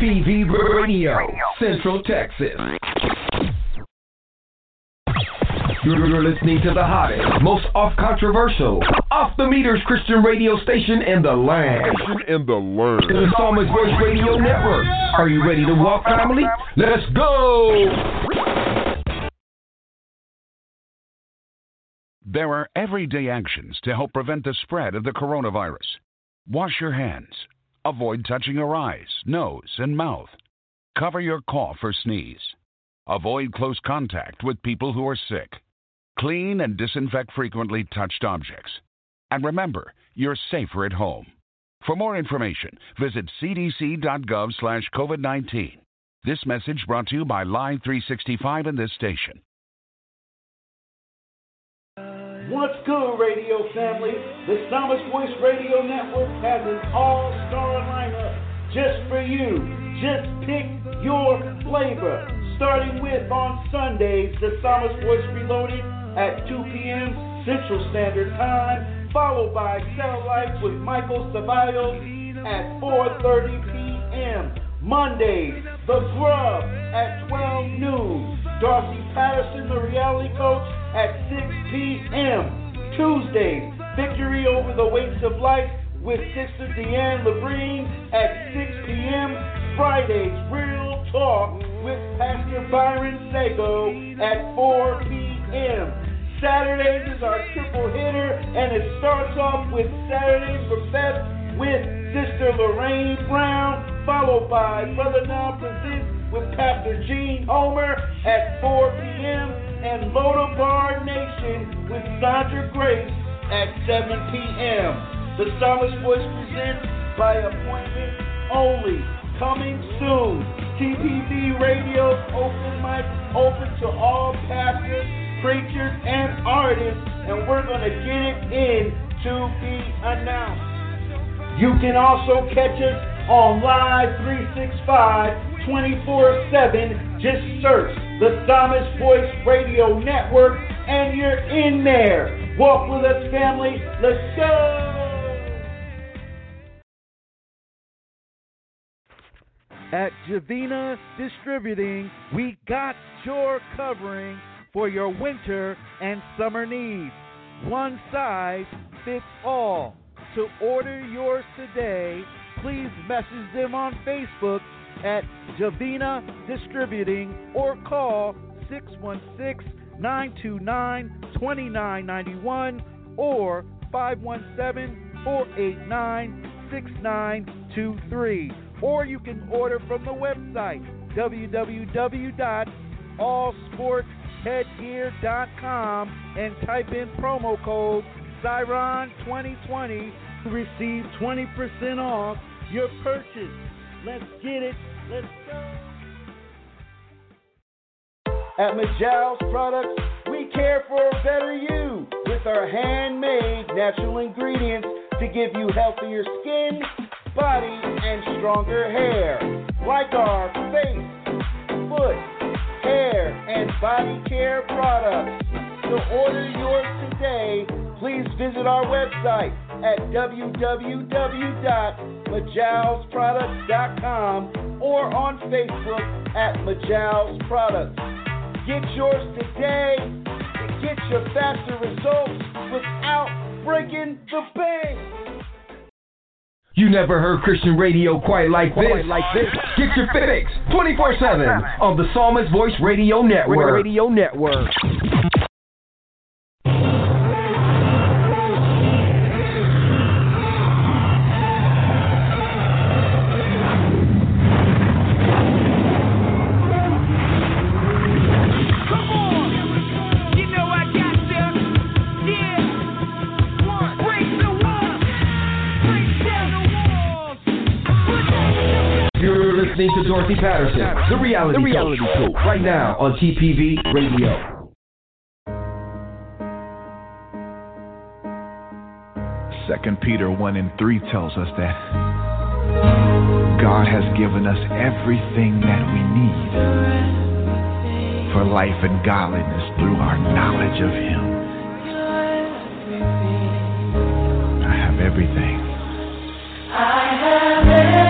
PV Radio, Central Texas. You're listening to the hottest, most off controversial, off the meters Christian radio station in the land. In the land. The Psalmist Voice Radio Network. Are you ready to walk, family? Let's go! There are everyday actions to help prevent the spread of the coronavirus. Wash your hands. Avoid touching your eyes, nose, and mouth. Cover your cough or sneeze. Avoid close contact with people who are sick. Clean and disinfect frequently touched objects. And remember, you're safer at home. For more information, visit cdc.gov/covid19. This message brought to you by Live 365 and this station. What's good, radio family? The Psalmist Voice Radio Network has an all-star lineup just for you. Just pick your flavor. Starting with on Sundays, the Psalmist Voice Reloaded at 2 p.m. Central Standard Time, followed by Satellite with Michael Ceballos at 4.30 p.m. Mondays, The Grub at 12 noon. Dorothy Patterson, the reality coach, at 6 p.m. Tuesdays, Victory Over the Weights of Life with Sister Deanne Labrine at 6 p.m. Fridays, Real Talk with Pastor Byron Sago at 4 p.m. Saturdays is our triple hitter, and it starts off with Saturdays for Beth with Sister Lorraine Brown, followed by Brother Now Presents with Pastor Gene Homer at 4 p.m. and Loda Bar Nation with Sandra Grace at 7 p.m. The Psalmist Voice presents by appointment only. Coming soon. TPV Radio open mic open to all pastors, preachers, and artists, and we're going to get it in to be announced. You can also catch us on Live 365 24 7. Just search the Psalmist Voice Radio Network and you're in there. Walk with us, family. Let's go. At Javina Distributing, we got your covering for your winter and summer needs. One size fits all. To order yours today, please message them on Facebook at Javina Distributing or call 616 929 2991 or 517 489 6923. Or you can order from the website www.allsportheadgear.com and type in promo code Siron2020 to receive 20% off your purchase. Let's get it. At Majal's Products, we care for a better you with our handmade natural ingredients to give you healthier skin, body, and stronger hair. Like our face, foot, hair, and body care products. To order yours today, please visit our website at www.majalsproducts.com or on Facebook at Majal's Products. Get yours today and get your faster results without breaking the bank. You never heard Christian radio quite like this. Quite like this. Get your fix 24/7 on the Psalmist Voice Radio Network. Radio Network. Patterson, The Reality, the reality Coach, Coach, right now on TPV Radio. Second Peter 1 and 3 tells us that God has given us everything that we need for life and godliness through our knowledge of Him. I have everything. I have everything.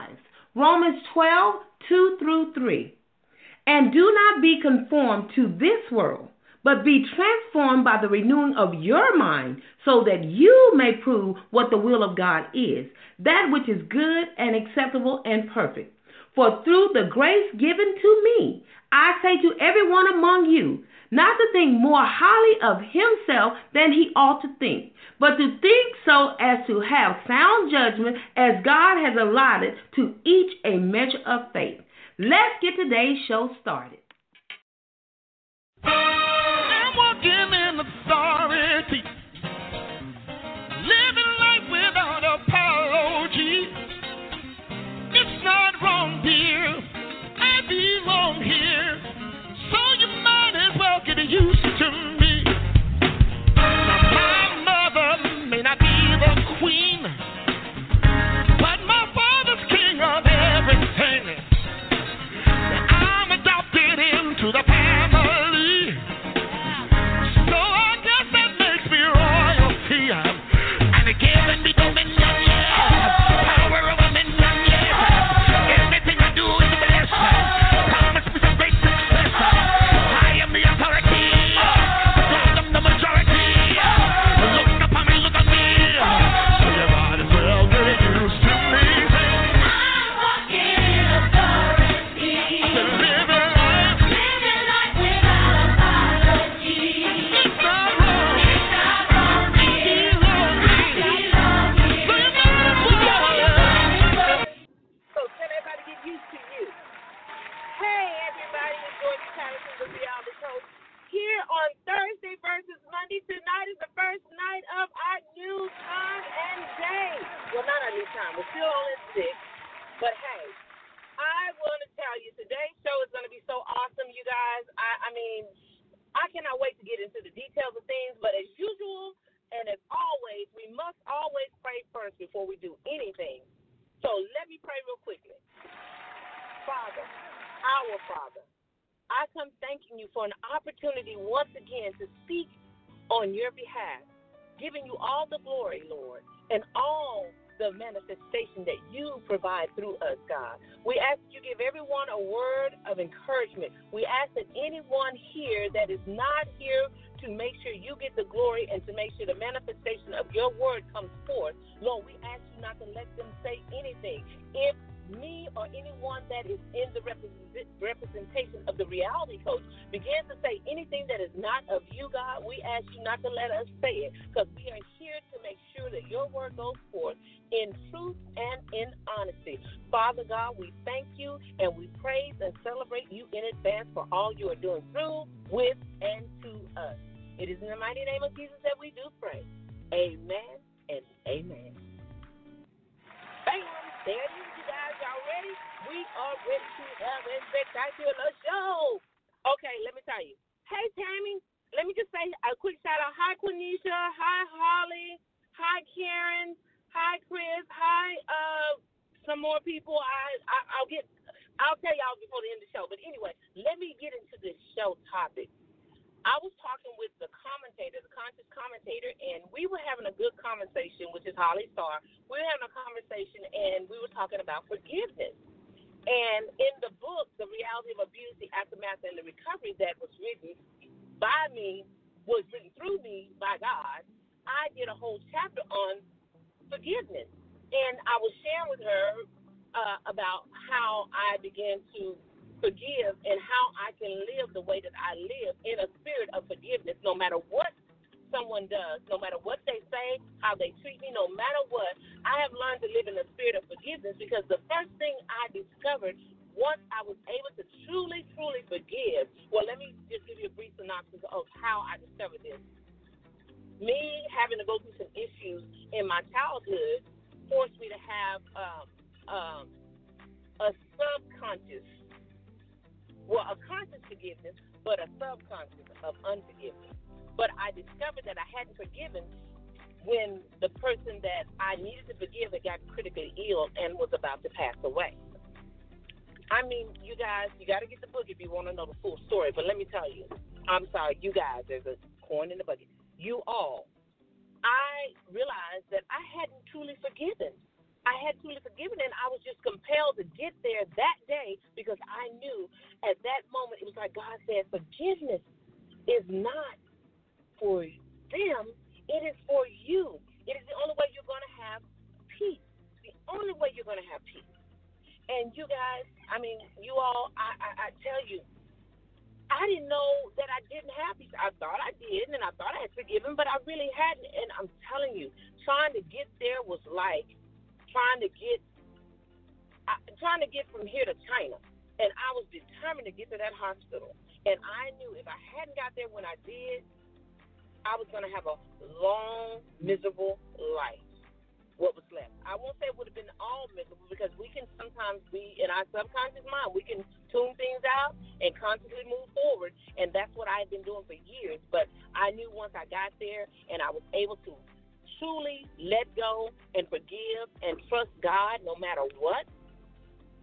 lives. Romans 12, 2 through 3. And do not be conformed to this world, but be transformed by the renewing of your mind, so that you may prove what the will of God is, that which is good and acceptable and perfect. For through the grace given to me, I say to everyone among you, not to think more highly of himself than he ought to think but to think so as to have sound judgment as God has allotted to each a measure of faith. Let's get today's show started. I'm walking in authority, living life without apology. It's not wrong, dear. I belong here, so you might as well get used to me. Into the family. That is not here to make sure you get the glory and to make sure the manifestation of your word comes forth, Lord, we ask you not to let them say anything. If me or anyone that is in the represent- representation of the reality coach begins to say anything that is not of you, God, we ask you not to let us say it because we are here to make sure that your word goes forth in truth and in honesty. Father God, we thank you and we praise and celebrate you in advance for all you are doing through, with, and to us. It is in the mighty name of Jesus that we do pray. Amen and amen. Bam! There it is, you guys. Y'all ready? We are ready to have a spectacular show. Okay, let me tell you. Hey, Tammy, let me just say a quick shout out. Hi, Quenisha. Hi, Holly. Hi, Karen. Hi, Chris. Hi, uh, some more people. I, I I'll get. I'll tell y'all before the end of the show. But anyway, let me get into this show topic. I was talking with the commentator, the conscious commentator, and we were having a good conversation, which is Holly Starr. We were having a conversation, and we were talking about forgiveness. And in the book, The Reality of Abuse, The Aftermath, and the Recovery, that was written by me, was written through me by God, I did a whole chapter on forgiveness. And I was sharing with her uh, about how I began to forgive and how I can live the way that I live in a spirit of forgiveness, no matter what someone does, no matter what they say, how they treat me, no matter what. I have learned to live in a spirit of forgiveness because the first thing I discovered once I was able to truly, truly forgive. Well, let me just give you a brief synopsis of how I discovered this. Me having to go through some issues in my childhood forced me to have um, um, a subconscious well, a conscious forgiveness, but a subconscious of unforgiveness. But I discovered that I hadn't forgiven when the person that I needed to forgive had got critically ill and was about to pass away. I mean, you guys, you got to get the book if you want to know the full story. But let me tell you, I'm sorry, you guys, there's a corn in the bucket. You all, I realized that I hadn't truly forgiven. I had truly forgiven, and I was just compelled to get there that day because I knew at that moment it was like God said, forgiveness is not for them, it is for you. It is the only way you're going to have peace. The only way you're going to have peace. And you guys, I mean, you all, I, I, I tell you, I didn't know that I didn't have peace. I thought I did, and I thought I had forgiven, but I really hadn't. And I'm telling you, trying to get there was like trying to get, trying to get from here to China. And I was determined to get to that hospital. And I knew if I hadn't got there when I did, I was going to have a long, miserable life what was left. I won't say it would have been all miserable because we can sometimes be in our subconscious mind, we can tune things out and constantly move forward. And that's what I had been doing for years. But I knew once I got there and I was able to truly let go and forgive and trust God no matter what,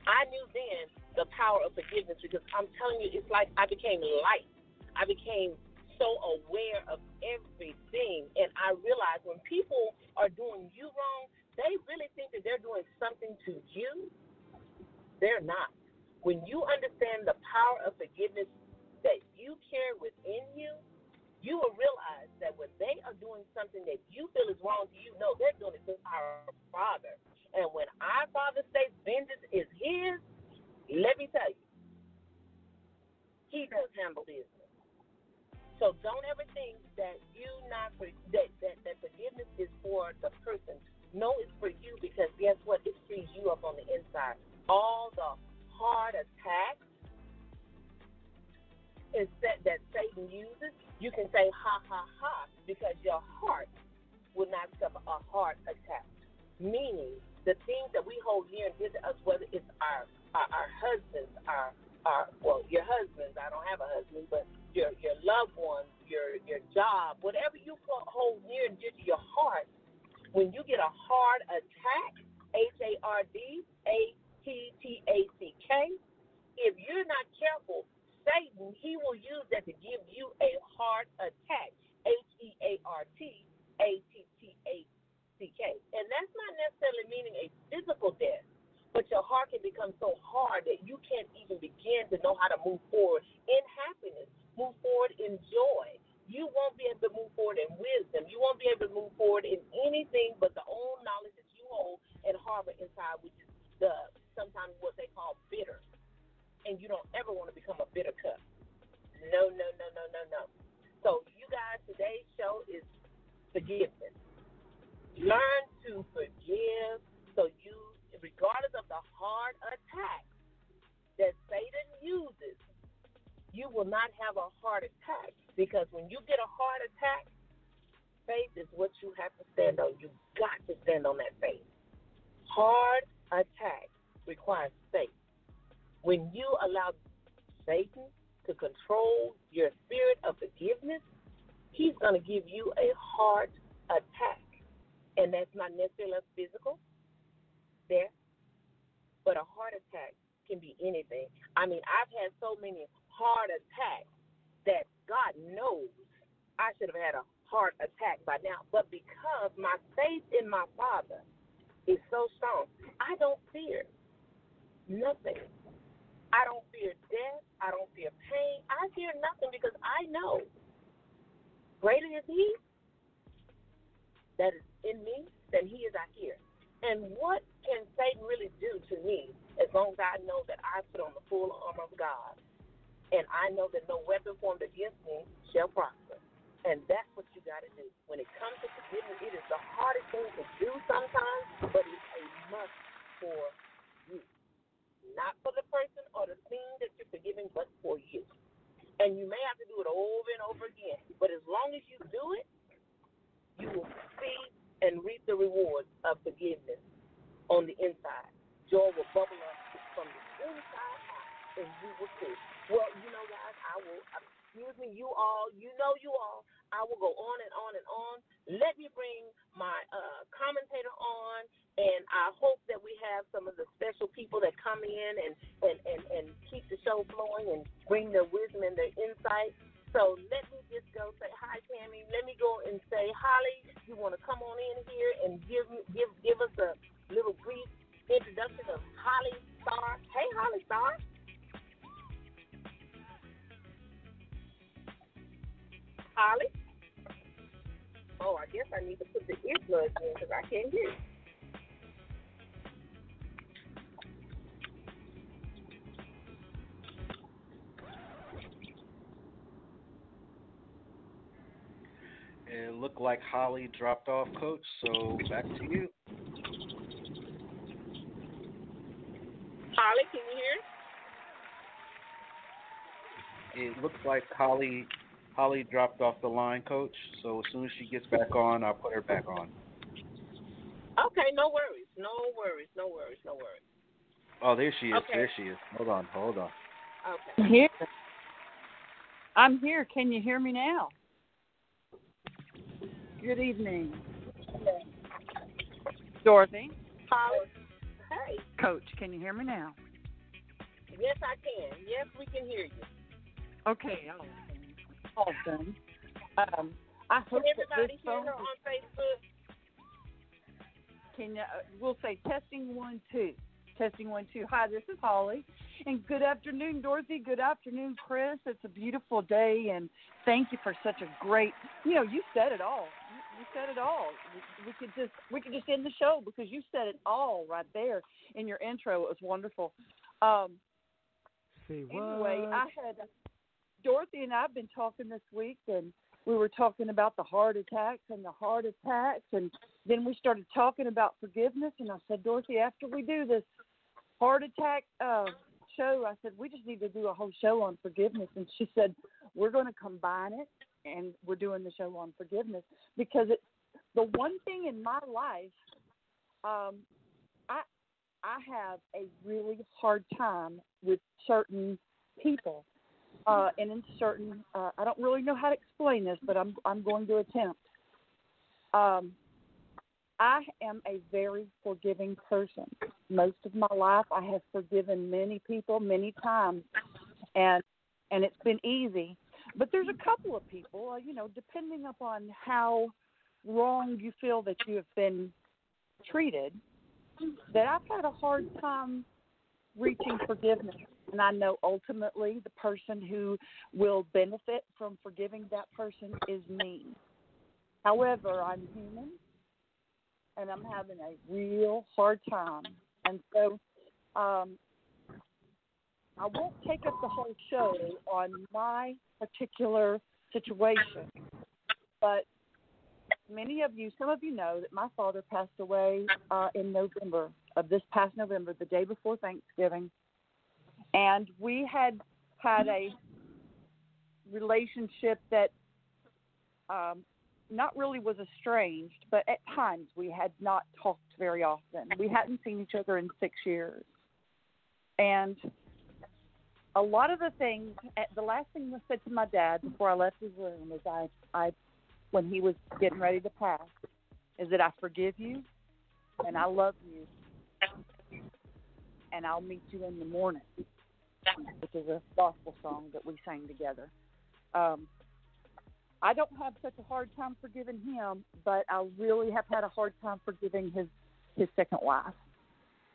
I knew then the power of forgiveness because I'm telling you, it's like I became light. I became so aware of everything. And I realize when people are doing you wrong, they really think that they're doing something to you. They're not. When you understand the power of forgiveness that you carry within you, you will realize that when they are doing something that you feel is wrong to you, no, they're doing it to our Father. And when our Father says vengeance is His, let me tell you, He does handle business. So don't ever think that you not for, that, that that forgiveness is for the person. No, it's for you because guess what? It frees you up on the inside. All the hard attacks is that, that Satan uses, you can say ha ha ha because your heart will not suffer a heart attack. Meaning the things that we hold near and dear to us, whether it's our our, our husbands, our our well, your husbands. I don't have a husband, but your your loved ones, your your job, whatever you hold near and dear to your heart, when you get a hard attack, H A R D A T T A C K, if you're not careful, Satan he will use that to give you a heart attack, H E A R T A T T A C K, and that's not necessarily meaning a physical death but your heart can become so hard that you can't even begin to know how to move forward in happiness move forward in joy. You won't be able to move forward in wisdom. You won't be able to move forward in anything but the own knowledge that you hold and harbor inside, which is the sometimes what they call bitter. And you don't ever want to become a bitter cup. No, no, no, no, no, no. So you guys, today's show is forgiveness. Learn to forgive so you, regardless of the hard attack that Satan uses you will not have a heart attack because when you get a heart attack, faith is what you have to stand on. You got to stand on that faith. Hard attack requires faith. When you allow Satan to control your spirit of forgiveness, he's going to give you a heart attack. And that's not necessarily physical there, but a heart attack can be anything. I mean, I've had so many heart attacks that God knows I should have had a heart attack by now. But because my faith in my Father is so strong, I don't fear nothing. I don't fear death. I don't fear pain. I fear nothing because I know greater is He that is in me than He is out here. And what can Satan really do to me as long as I know that I put on the full armor of God and I know that no weapon formed against me shall prosper. And that's what you got to do. When it comes to forgiveness, it is the hardest thing to do sometimes, but it's a must for you. Not for the person or the thing that you're forgiving, but for you. And you may have to do it over and over again. But as long as you do it, you will see and reap the rewards of forgiveness on the inside. Joy will bubble up from the inside out, and you will see well, you know, guys, I will. Excuse me, you all. You know, you all. I will go on and on and on. Let me bring my uh, commentator on, and I hope that we have some of the special people that come in and and and, and keep the show flowing and bring their wisdom and their insight. So let me just go say hi, Tammy. Let me go and say, Holly, you want to come on in here and give give give us a little brief introduction of Holly Star. Hey, Holly Star. Holly. Oh, I guess I need to put the earplugs in because I can't hear. It looked like Holly dropped off, coach. So back to you. Holly, can you hear? It looks like Holly Holly dropped off the line, Coach. So as soon as she gets back on, I'll put her back on. Okay, no worries, no worries, no worries, no worries. Oh, there she is. Okay. There she is. Hold on. Hold on. Okay. I'm here. I'm here. Can you hear me now? Good evening. Dorothy. Holly. Hey. Coach, can you hear me now? Yes, I can. Yes, we can hear you. Okay. Awesome. Um, I Can hope that everybody this hear phone her on Facebook? can. Uh, we'll say testing one two. Testing one two. Hi, this is Holly, and good afternoon, Dorothy. Good afternoon, Chris. It's a beautiful day, and thank you for such a great. You know, you said it all. You, said it all. We, could just we could just end the show because you said it all right there in your intro. It was wonderful. Um, Say anyway, I had Dorothy and I've been talking this week, and we were talking about the heart attacks and the heart attacks, and then we started talking about forgiveness. And I said, Dorothy, after we do this heart attack uh, show, I said we just need to do a whole show on forgiveness. And she said we're going to combine it, and we're doing the show on forgiveness because it's the one thing in my life. Um, I I have a really hard time with certain people, uh, and in certain. Uh, I don't really know how to explain this, but I'm I'm going to attempt. Um, I am a very forgiving person. Most of my life, I have forgiven many people many times, and and it's been easy. But there's a couple of people, uh, you know, depending upon how wrong you feel that you have been treated, that I've had a hard time reaching forgiveness. And I know ultimately the person who will benefit from forgiving that person is me. However, I'm human and I'm having a real hard time. And so um, I won't take up the whole show on my particular situation, but many of you, some of you know that my father passed away uh, in November of this past November, the day before Thanksgiving, and we had had a relationship that um, not really was estranged, but at times we had not talked very often. We hadn't seen each other in six years, and a lot of the things. eh, The last thing I said to my dad before I left his room is, "I, I, when he was getting ready to pass, is that I forgive you, and I love you, and I'll meet you in the morning." Which is a gospel song that we sang together. Um, I don't have such a hard time forgiving him, but I really have had a hard time forgiving his his second wife,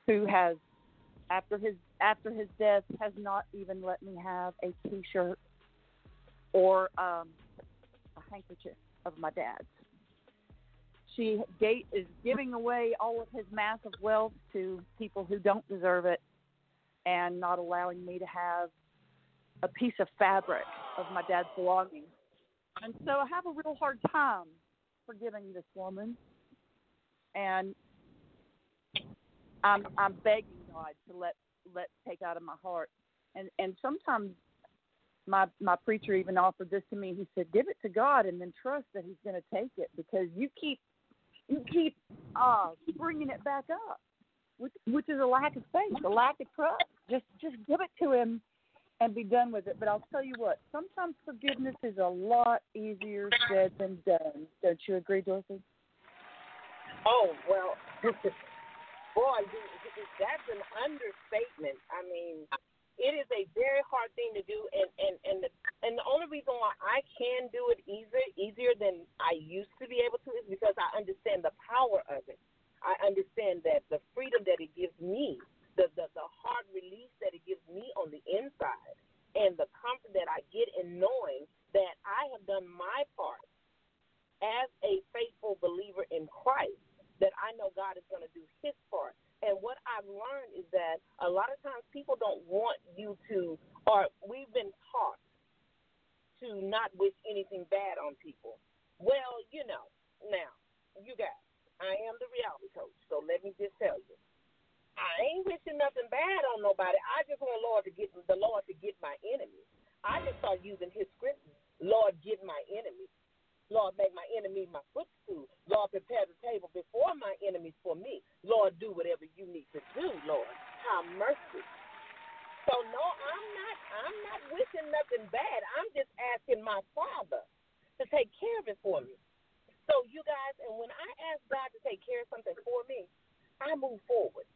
who has after his after his death has not even let me have a T-shirt or um, a handkerchief of my dad's. She ga- is giving away all of his massive wealth to people who don't deserve it, and not allowing me to have a piece of fabric of my dad's belongings. And so I have a real hard time forgiving this woman. And I'm I'm begging God to let let take out of my heart. And and sometimes my my preacher even offered this to me. He said, "Give it to God and then trust that He's going to take it because you keep you keep uh bringing it back up, which which is a lack of faith, a lack of trust. Just just give it to Him and be done with it. But I'll tell you what, sometimes forgiveness is a lot easier said than done. Don't you agree, Dorothy? Oh well, boy, that's an understatement. I mean, it is a very hard thing to do, and and and the, and the only reason why I can do it easier easier than I used to be able to is because I understand the power of it. I understand that the freedom that it gives me, the the, the hard release that it gives me on the inside, and the comfort that I get in knowing that I have done my part as a faithful believer in Christ, that I know God is going to do His part. And what I've learned is that a lot of times people don't want you to, or we've been taught to not wish anything bad on people. Well, you know, now, you guys, I am the reality coach, so let me just tell you. I ain't wishing nothing bad on nobody. I just want Lord to get the Lord to get my enemies. I just start using his scriptures. Lord, get my enemies. Lord, make my enemy my footstool. Lord, prepare the table before my enemies for me. Lord, do whatever you need to do, Lord. Have mercy. So no, I'm not I'm not wishing nothing bad. I'm just asking my father to take care of it for me. So you guys, and when I ask God to take care of something for me, I move forward.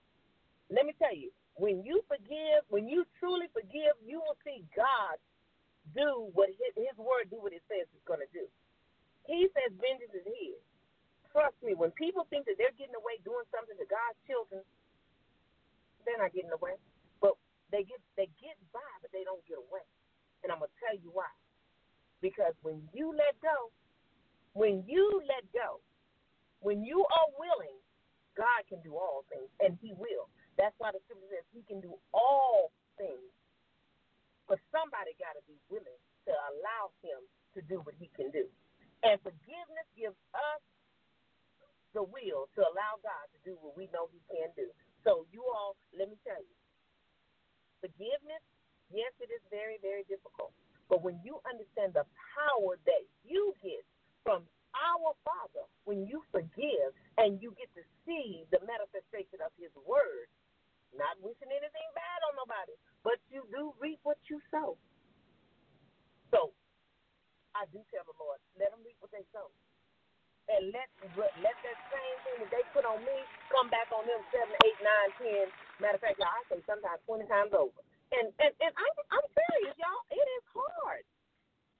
Let me tell you, when you forgive, when you truly forgive, you will see God do what his, his word do what it says it's going to do. He says vengeance is his. Trust me, when people think that they're getting away doing something to God's children, they're not getting away. But they get they get by, but they don't get away. And I'm gonna tell you why. Because when you let go, when you let go, when you are willing, God can do all things, and He will. That's why the scripture says He can do all things. But somebody got to be willing to allow Him to do what He can do. And forgiveness gives us the will to allow God to do what we know He can do. So, you all, let me tell you, forgiveness, yes, it is very, very difficult. But when you understand the power that you get from our Father, when you forgive and you get to see the manifestation of His Word, not wishing anything bad on nobody, but you do reap what you sow. So I do tell the Lord, let them reap what they sow. And let let that same thing that they put on me come back on them seven, eight, nine, ten. Matter of fact, y'all, I say sometimes twenty times over. And and and I'm I'm serious, y'all. It is hard.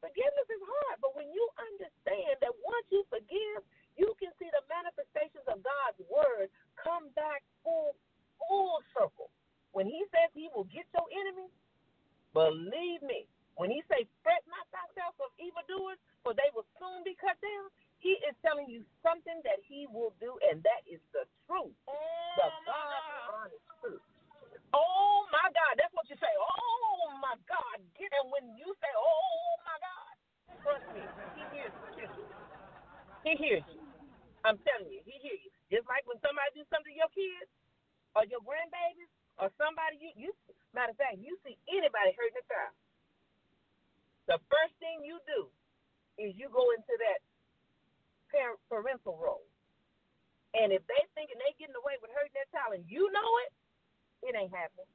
Forgiveness is hard, but when you understand that once you forgive, you can see the manifestations of God's word come back full full circle. When He says He will get your enemy, believe me, when he say, fret not thyself of evildoers, for they will soon be cut down, he is telling you something that he will do, and that is the truth. Oh, The God honest truth. Oh my God, that's what you say. Oh my God. And when you say, oh my God, trust me, he hears you. He hears you. I'm telling you, he hears you. Just like when somebody do something to your kids or your grandbabies or somebody you, you matter of fact, you see anybody hurting a child the first thing you do is you go into that parent parental role. And if they thinking they getting away with hurting their child and you know it, it ain't happening.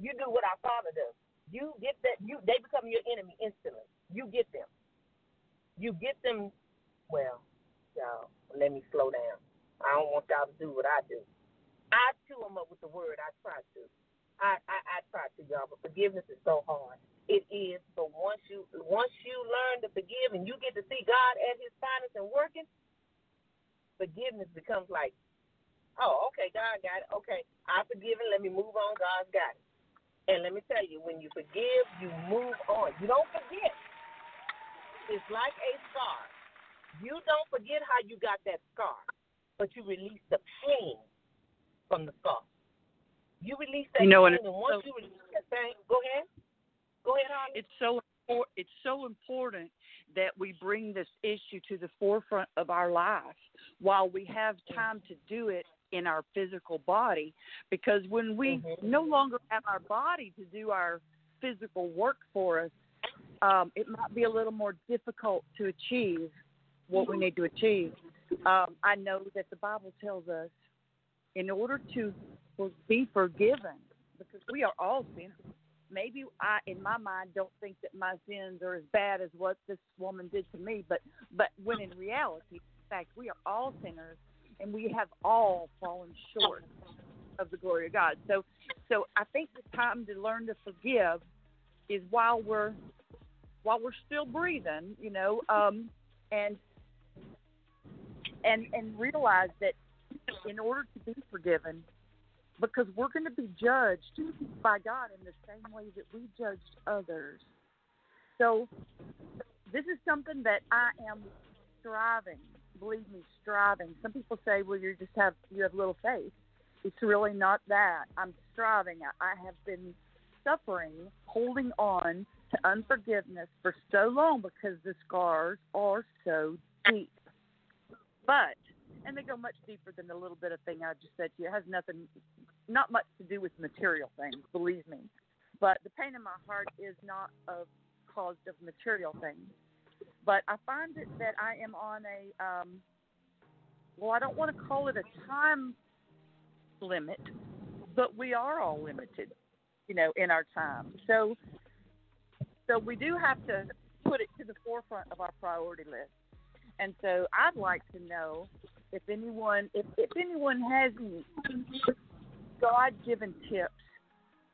You do what our father does. You get that you they become your enemy instantly. You get them. You get them well, y'all, let me slow down. I don't want y'all to do what I do. I chew them up with the word. I try to. I, I, I try to, y'all, but forgiveness is so hard. It is, but once you once you learn to forgive and you get to see God at His finest and working, forgiveness becomes like, oh, okay, God got it. Okay, I forgive and let me move on. God's got it. And let me tell you, when you forgive, you move on. You don't forget. It's like a scar. You don't forget how you got that scar, but you release the pain from the scar. You release that you know, pain, and once so, you release that pain, go ahead. Go ahead, Holly. It's so it's so important that we bring this issue to the forefront of our life while we have time to do it in our physical body because when we mm-hmm. no longer have our body to do our physical work for us um, it might be a little more difficult to achieve what we need to achieve um, i know that the bible tells us in order to be forgiven because we are all sinners maybe I, in my mind, don't think that my sins are as bad as what this woman did to me. But but when in reality, in fact, we are all sinners, and we have all fallen short of the glory of God. So so I think the time to learn to forgive is while we're while we're still breathing, you know, um, and and and realize that in order to be forgiven, because we're going to be judged by God in the same way that we judged others. So, this is something that I am striving believe me, striving. Some people say, well, you just have you have little faith. It's really not that. I'm striving. I, I have been suffering, holding on to unforgiveness for so long because the scars are so deep. But and they go much deeper than the little bit of thing I just said to you. It has nothing, not much to do with material things, believe me. But the pain in my heart is not of caused of material things. But I find it that I am on a, um, well, I don't want to call it a time limit, but we are all limited, you know, in our time. So, so we do have to put it to the forefront of our priority list. And so I'd like to know if anyone if, if anyone has any God given tips,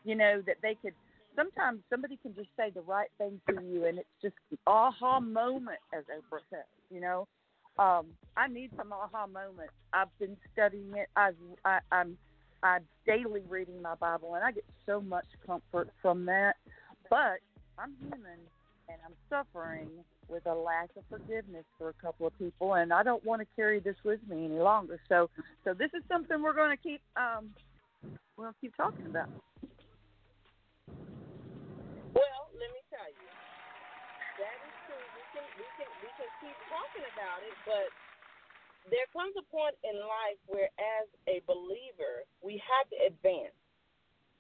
you know, that they could sometimes somebody can just say the right thing to you and it's just an aha moment as Oprah says, you know. Um, I need some aha moments. I've been studying it. I've I, I'm I'm daily reading my Bible and I get so much comfort from that. But I'm human and I'm suffering with a lack of forgiveness for a couple of people, and I don't want to carry this with me any longer. So, so this is something we're going to keep um, to keep talking about. Well, let me tell you, that is true. We can we can we can keep talking about it, but there comes a point in life where, as a believer, we have to advance.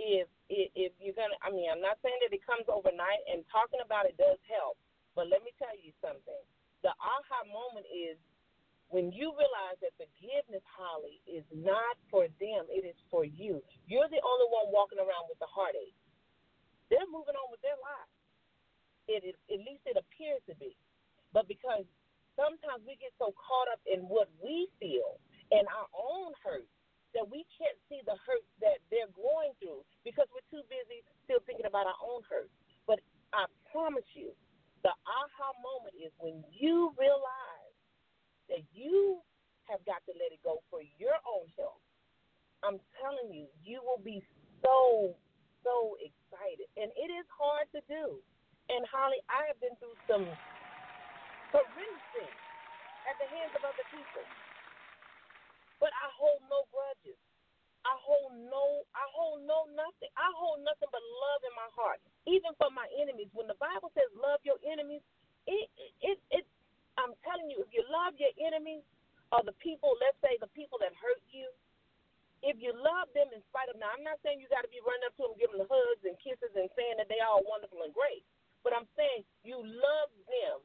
If if, if you're gonna, I mean, I'm not saying that it comes overnight, and talking about it does help but let me tell you something. The aha moment is when you realize that forgiveness, Holly, is not for them, it is for you. You're the only one walking around with the heartache. They're moving on with their lives. It is, at least it appears to be. But because sometimes we get so caught up in what we feel and our own hurt that we can't see the hurt that they're going through because we're too busy still thinking about our own hurt. But I promise you, the aha moment is when you realize that you have got to let it go for your own health. I'm telling you, you will be so, so excited. And it is hard to do. And Holly, I have been through some horrendous things at the hands of other people. But I hold no grudges. I hold no I hold no nothing. I hold nothing but love in my heart. Even for my enemies. When the Bible says love your enemies, it it it I'm telling you, if you love your enemies or the people, let's say the people that hurt you, if you love them in spite of now I'm not saying you gotta be running up to them, giving them hugs and kisses and saying that they are wonderful and great. But I'm saying you love them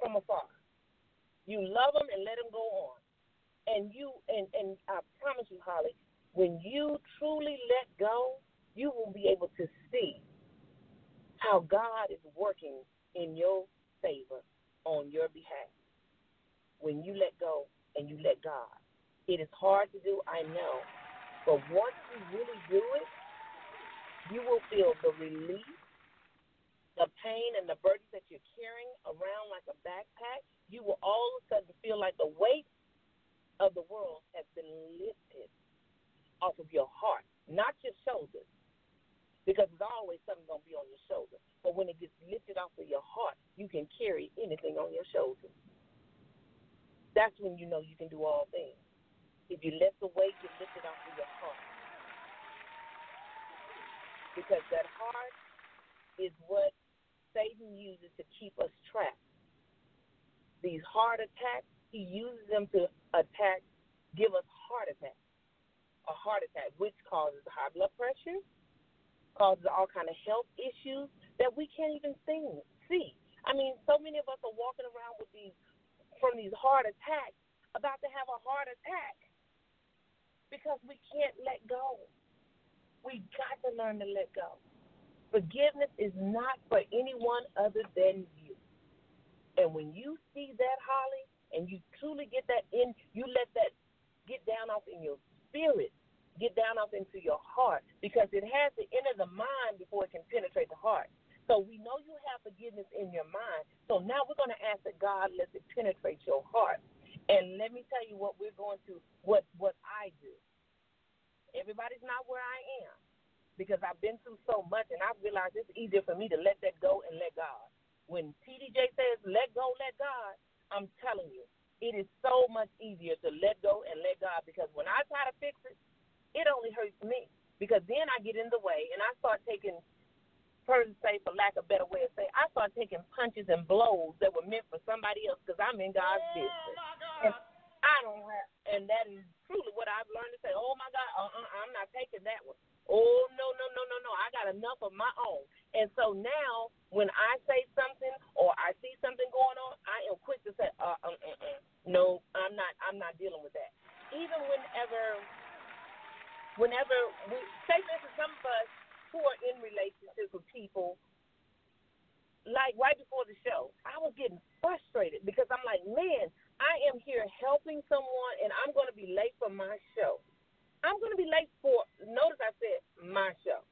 from afar. You love them and let them go on and you and and I promise you, Holly, when you truly let go, you will be able to see how God is working in your favor on your behalf. When you let go and you let God, it is hard to do, I know, but once you really do it, you will feel the relief, the pain, and the burdens that you're carrying around like a backpack. You will all of a sudden feel like the weight of the world has been lifted off of your heart, not your shoulders. Because there's always something going to be on your shoulder. But when it gets lifted off of your heart, you can carry anything on your shoulders. That's when you know you can do all things. If you let the weight get lifted off of your heart. Because that heart is what Satan uses to keep us trapped. These heart attacks he uses them to attack, give us heart attacks. A heart attack, which causes high blood pressure, causes all kind of health issues that we can't even see. I mean, so many of us are walking around with these from these heart attacks, about to have a heart attack because we can't let go. We got to learn to let go. Forgiveness is not for anyone other than you. And when you see that, Holly, and you truly get that in, you let that get down off in your spirit, get down off into your heart, because it has to enter the mind before it can penetrate the heart. So we know you have forgiveness in your mind. So now we're going to ask that God lets it penetrate your heart. And let me tell you what we're going to, what what I do. Everybody's not where I am because I've been through so much, and I've realized it's easier for me to let that go and let God. When TDJ says let go, let God, I'm telling you, it is so much easier to let go and let God because when I try to fix it, it only hurts me because then I get in the way and I start taking, per se, for lack of a better way to say, I start taking punches and blows that were meant for somebody else because I'm in God's oh, business. And I don't have, and that is truly what I've learned to say. Oh my God, uh-uh, I'm not taking that one. Oh no, no, no, no, no. I got enough of my own. And so now, when I say something or I see something going on, I am quick to say, uh, uh, uh, uh. no, I'm not. I'm not dealing with that. Even whenever, whenever we say this to some of us who are in relationships with people, like right before the show, I was getting frustrated because I'm like, man, I am here helping someone, and I'm going to be late for my show. I'm going to be late for. Notice I said my show.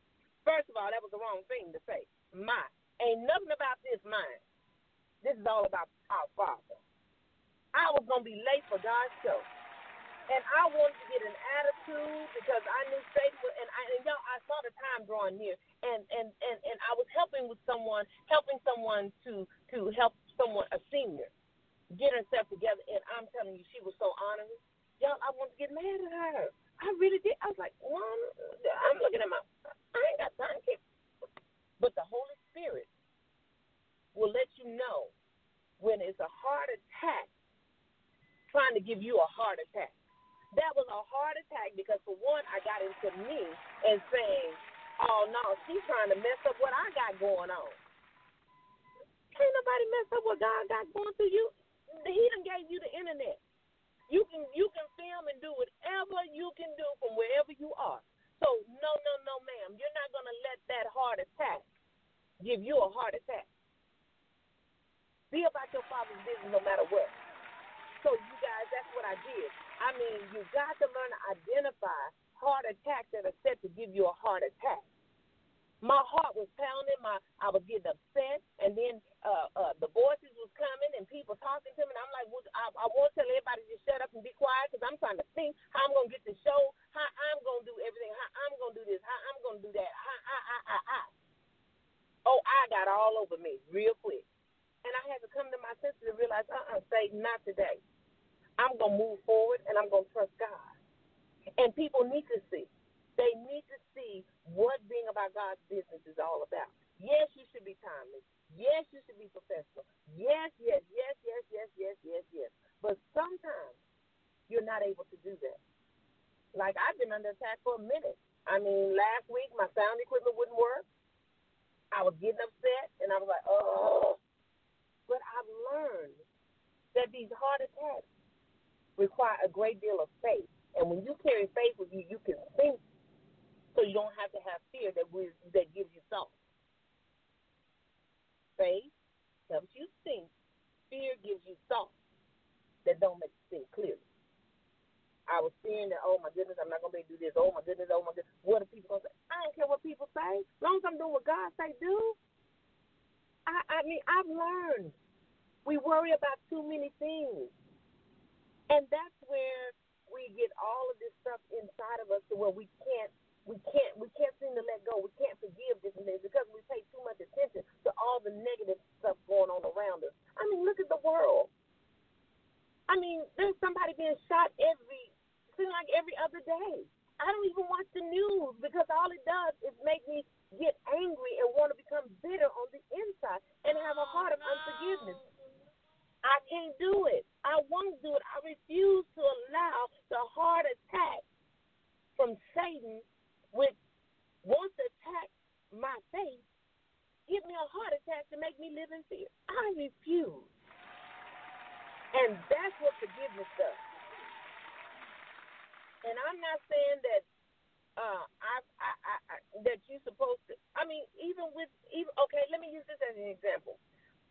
First of all, that was the wrong thing to say. My ain't nothing about this mine. This is all about our Father. I was going to be late for God's show. And I wanted to get an attitude because I knew Satan was, and I and y'all, I saw the time drawing near, and and and and I was helping with someone, helping someone to to help someone a senior get herself together, and I'm telling you, she was so honorable. Y'all, I wanted to get mad at her. I really did. I was like, Mom, I'm looking at my, I ain't got time. To But the Holy Spirit will let you know when it's a heart attack trying to give you a heart attack that was a heart attack because for one, I got into me and saying, "Oh no, she's trying to mess up what I got going on." Can't nobody mess up what God got going through you. He done gave you the internet. You can you can film and do whatever you can do from wherever you are. So no, no, no, ma'am. You're not gonna let that heart attack give you a heart attack. Be about your father's business no matter what. So you guys, that's what I did. I mean, you got to learn to identify heart attacks that are set to give you a heart attack. My heart was pounding. My I was getting upset, and then uh, uh, the voices was coming, and people talking to me. And I'm like, well, I, I want to tell everybody to shut up and be quiet because I'm trying to think how I'm gonna get the show, how I'm gonna do everything, how I'm gonna do this, how I'm gonna do that. How, I, I, I, I. Oh, I got all over me real quick, and I had to come to my senses and realize, uh-uh, Satan, not today. I'm to move forward and I'm to trust God. And people need to see. They need to see what being about God's business is all about. Yes, you should be timely. Yes, you should be professional. Yes, yes, yes, yes, yes, yes, yes, yes. But sometimes you're not able to do that. Like I've been under attack for a minute. I mean, last week my sound equipment wouldn't work. I was getting upset and I was like, oh. But I've learned that these heart attacks require a great deal of faith. And when you carry faith with you, you can think so you don't have to have fear that we, that gives you thought. Faith helps you think. Fear gives you thoughts that don't make you think clearly. I was fearing that, oh my goodness, I'm not gonna be able to do this. Oh my goodness, oh my goodness. What are people gonna say? I don't care what people say. As long as I'm doing what God say do. I I mean I've learned. We worry about too many things. And that's where we get all of this stuff inside of us to where we can't we can't we can't seem to let go. We can't forgive different things because we pay too much attention to all the negative stuff going on around us. I mean, look at the world. I mean, there's somebody being shot every seems like every other day. I don't even watch the news because all it does is make me get angry and want to become bitter on the inside and have a oh, heart of unforgiveness. I can't do it. I won't do it. I refuse to allow the heart attack from Satan, which wants to attack my faith, give me a heart attack to make me live in fear. I refuse. And that's what forgiveness does. And I'm not saying that uh, I, I, I, I that you're supposed to. I mean, even with even okay, let me use this as an example.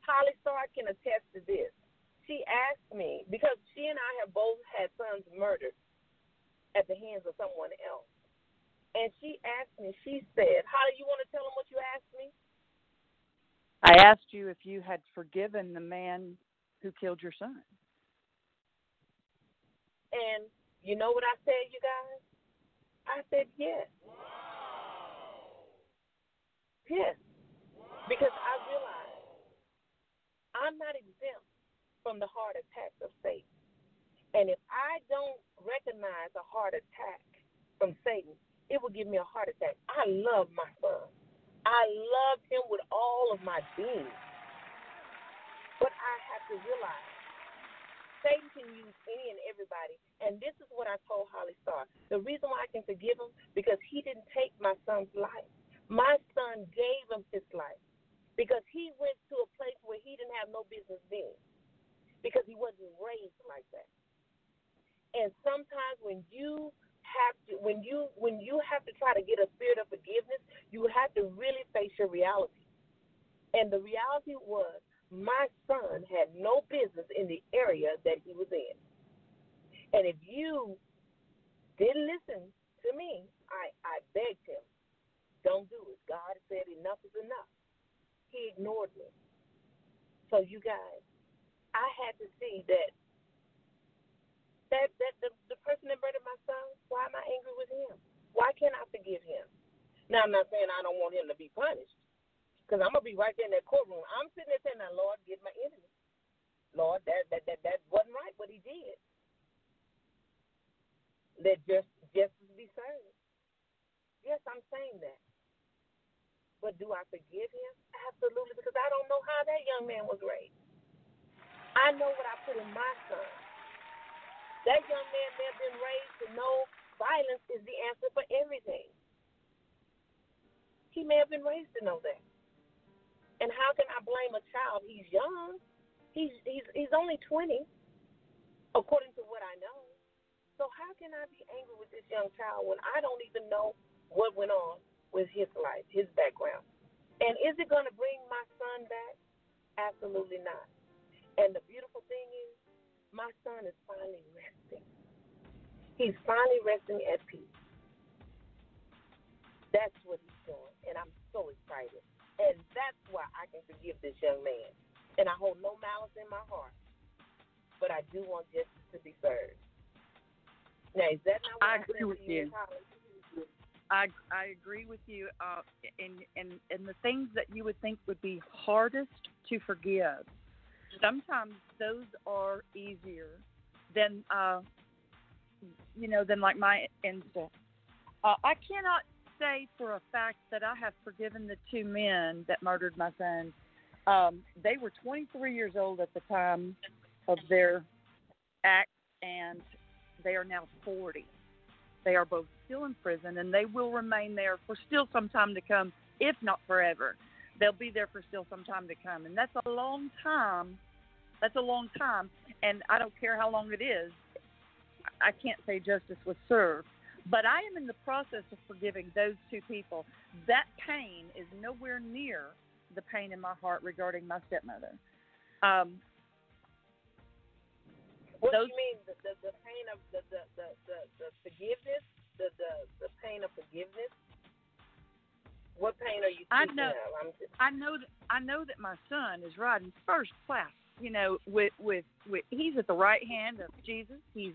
Holly Stark can attest to this. She asked me because she and I have both had sons murdered at the hands of someone else. And she asked me, she said, How do you want to tell them what you asked me? I asked you if you had forgiven the man who killed your son. And you know what I said, you guys? I said yes. Yes. Because I realized I'm not exempt from the heart attacks of Satan. And if I don't recognize a heart attack from Satan, it would give me a heart attack. I love my son. I love him with all of my being. But I have to realize Satan can use any and everybody. And this is what I told Holly Starr. The reason why I can forgive him because he didn't take my son's life. My son gave him his life because he went to a place where he didn't have no business being because he wasn't raised like that. And sometimes when you have to when you when you have to try to get a spirit of forgiveness, you have to really face your reality. And the reality was my son had no business in the area that he was in. And if you didn't listen to me, I, I begged him, don't do it. God said enough is enough. He ignored me. So you guys, I had to see that that that the, the person that murdered my son, why am I angry with him? Why can't I forgive him? Now I'm not saying I don't want him to be punished. Because I'm gonna be right there in that courtroom. I'm sitting there saying, "Now, Lord, get my enemy. Lord, that that that that wasn't right what he did. Let just justice be served." Yes, I'm saying that. But do I forgive him? Absolutely, because I don't know how that young man was raised. I know what I put in my son. That young man may have been raised to know violence is the answer for everything. He may have been raised to know that. And how can I blame a child? He's young. He's he's he's only twenty, according to what I know. So how can I be angry with this young child when I don't even know what went on with his life, his background? And is it going to bring my son back? Absolutely not. And the beautiful thing is, my son is finally resting. He's finally resting at peace. That's what he's doing, and I'm so excited. And that's why I can forgive this young man. And I hold no malice in my heart. But I do want justice to be served. Now, is that not what I agree with you? I I agree with you. Uh, and and and the things that you would think would be hardest to forgive, sometimes those are easier than uh, you know than like my instant. Uh, I cannot say for a fact that I have forgiven the two men that murdered my son. Um, they were 23 years old at the time of their act, and they are now 40. They are both still in prison, and they will remain there for still some time to come, if not forever. They'll be there for still some time to come, and that's a long time. That's a long time, and I don't care how long it is. I can't say justice was served but I am in the process of forgiving those two people. That pain is nowhere near the pain in my heart regarding my stepmother. Um, what those, do you mean? The, the, the pain of the, the, the, the, the forgiveness? The, the, the pain of forgiveness? What pain are you I know? Just... I know that I know that my son is riding first class. You know, with with with he's at the right hand of Jesus. He's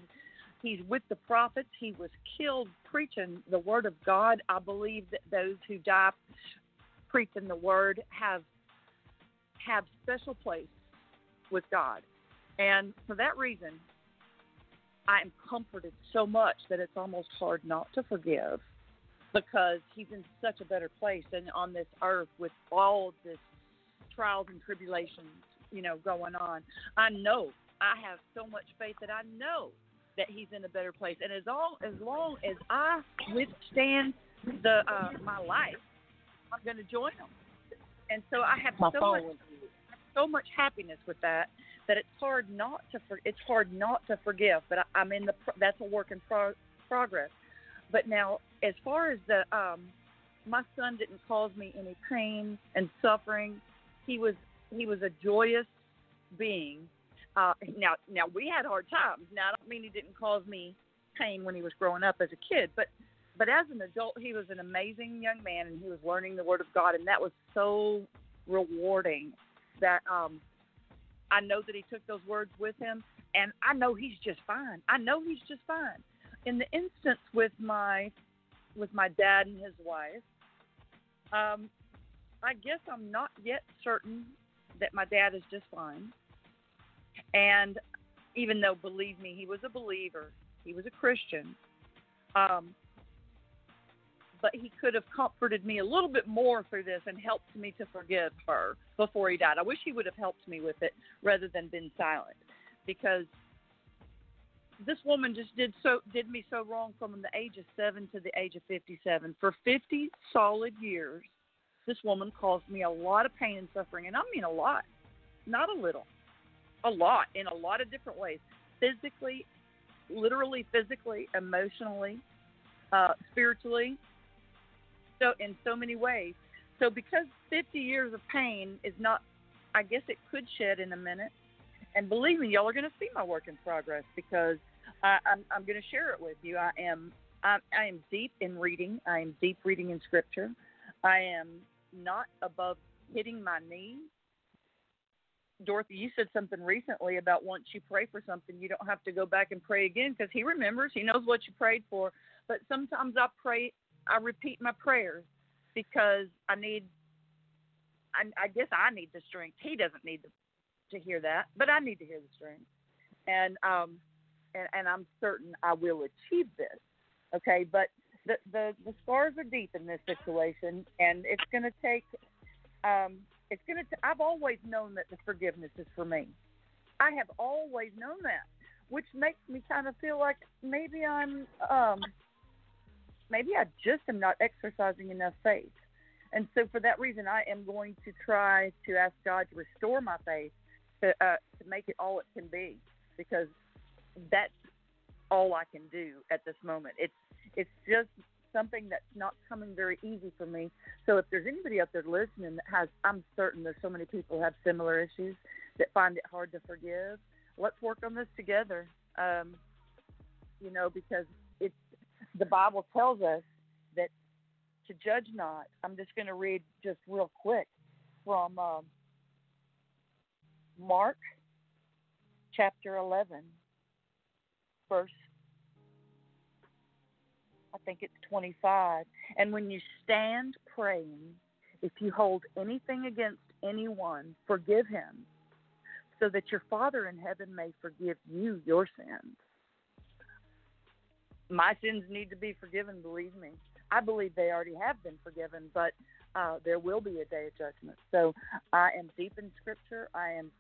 He's with the prophets. He was killed preaching the word of God. I believe that those who die preaching the word have have special place with God. And for that reason, I am comforted so much that it's almost hard not to forgive because he's in such a better place and on this earth with all of this trials and tribulations, you know, going on. I know I have so much faith that I know that he's in a better place. And as long as long as I withstand the uh, my life, I'm going to join him. And so I have my so much so much happiness with that that it's hard not to for, it's hard not to forgive. But I, I'm in the that's a work in pro, progress. But now, as far as the um, my son didn't cause me any pain and suffering. He was he was a joyous being uh, now, now we had hard times. Now, I don't mean he didn't cause me pain when he was growing up as a kid, but but as an adult, he was an amazing young man, and he was learning the Word of God, and that was so rewarding. That um, I know that he took those words with him, and I know he's just fine. I know he's just fine. In the instance with my with my dad and his wife, um, I guess I'm not yet certain that my dad is just fine And even though, believe me, he was a believer, he was a Christian, um, but he could have comforted me a little bit more through this and helped me to forgive her before he died. I wish he would have helped me with it rather than been silent because this woman just did so did me so wrong from the age of 7 to the age of 57 for 50 solid years this woman caused me a lot of pain and suffering and I mean a lot not a little a lot in a lot of different ways. Physically literally physically emotionally uh spiritually so in so many ways. So because 50 years of pain is not I guess it could shed in a minute and believe me, y'all are going to see my work in progress because I, I'm I'm going to share it with you. I am I, I am deep in reading. I am deep reading in scripture. I am not above hitting my knees. Dorothy, you said something recently about once you pray for something, you don't have to go back and pray again because He remembers. He knows what you prayed for. But sometimes I pray, I repeat my prayers because I need. I, I guess I need the strength. He doesn't need the to hear that, but I need to hear the strength. And um and, and I'm certain I will achieve this. Okay, but the the, the scars are deep in this situation and it's gonna take um it's gonna t- I've always known that the forgiveness is for me. I have always known that. Which makes me kind of feel like maybe I'm um maybe I just am not exercising enough faith. And so for that reason I am going to try to ask God to restore my faith to uh, to make it all it can be because that's all I can do at this moment. It's it's just something that's not coming very easy for me. So if there's anybody out there listening that has, I'm certain there's so many people have similar issues that find it hard to forgive. Let's work on this together. Um, you know, because it's the Bible tells us that to judge not. I'm just going to read just real quick from um, Mark chapter 11, verse, I think it's 25. And when you stand praying, if you hold anything against anyone, forgive him, so that your Father in heaven may forgive you your sins. My sins need to be forgiven, believe me. I believe they already have been forgiven, but uh, there will be a day of judgment. So I am deep in Scripture. I am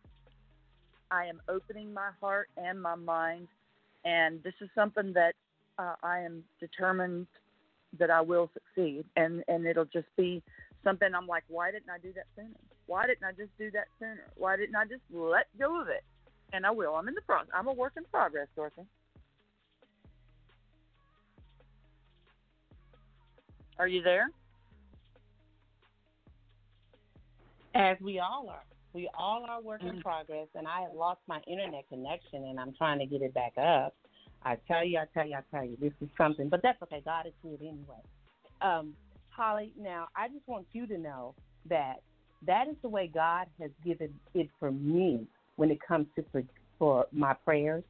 I am opening my heart and my mind, and this is something that uh, I am determined that I will succeed, and and it'll just be something I'm like, why didn't I do that sooner? Why didn't I just do that sooner? Why didn't I just let go of it? And I will. I'm in the process. I'm a work in progress, Dorothy. Are you there? As we all are. We all are work in progress, and I lost my internet connection, and I'm trying to get it back up. I tell you, I tell you, I tell you, this is something, but that's okay. God is good anyway. Um, Holly, now I just want you to know that that is the way God has given it for me when it comes to for, for my prayers.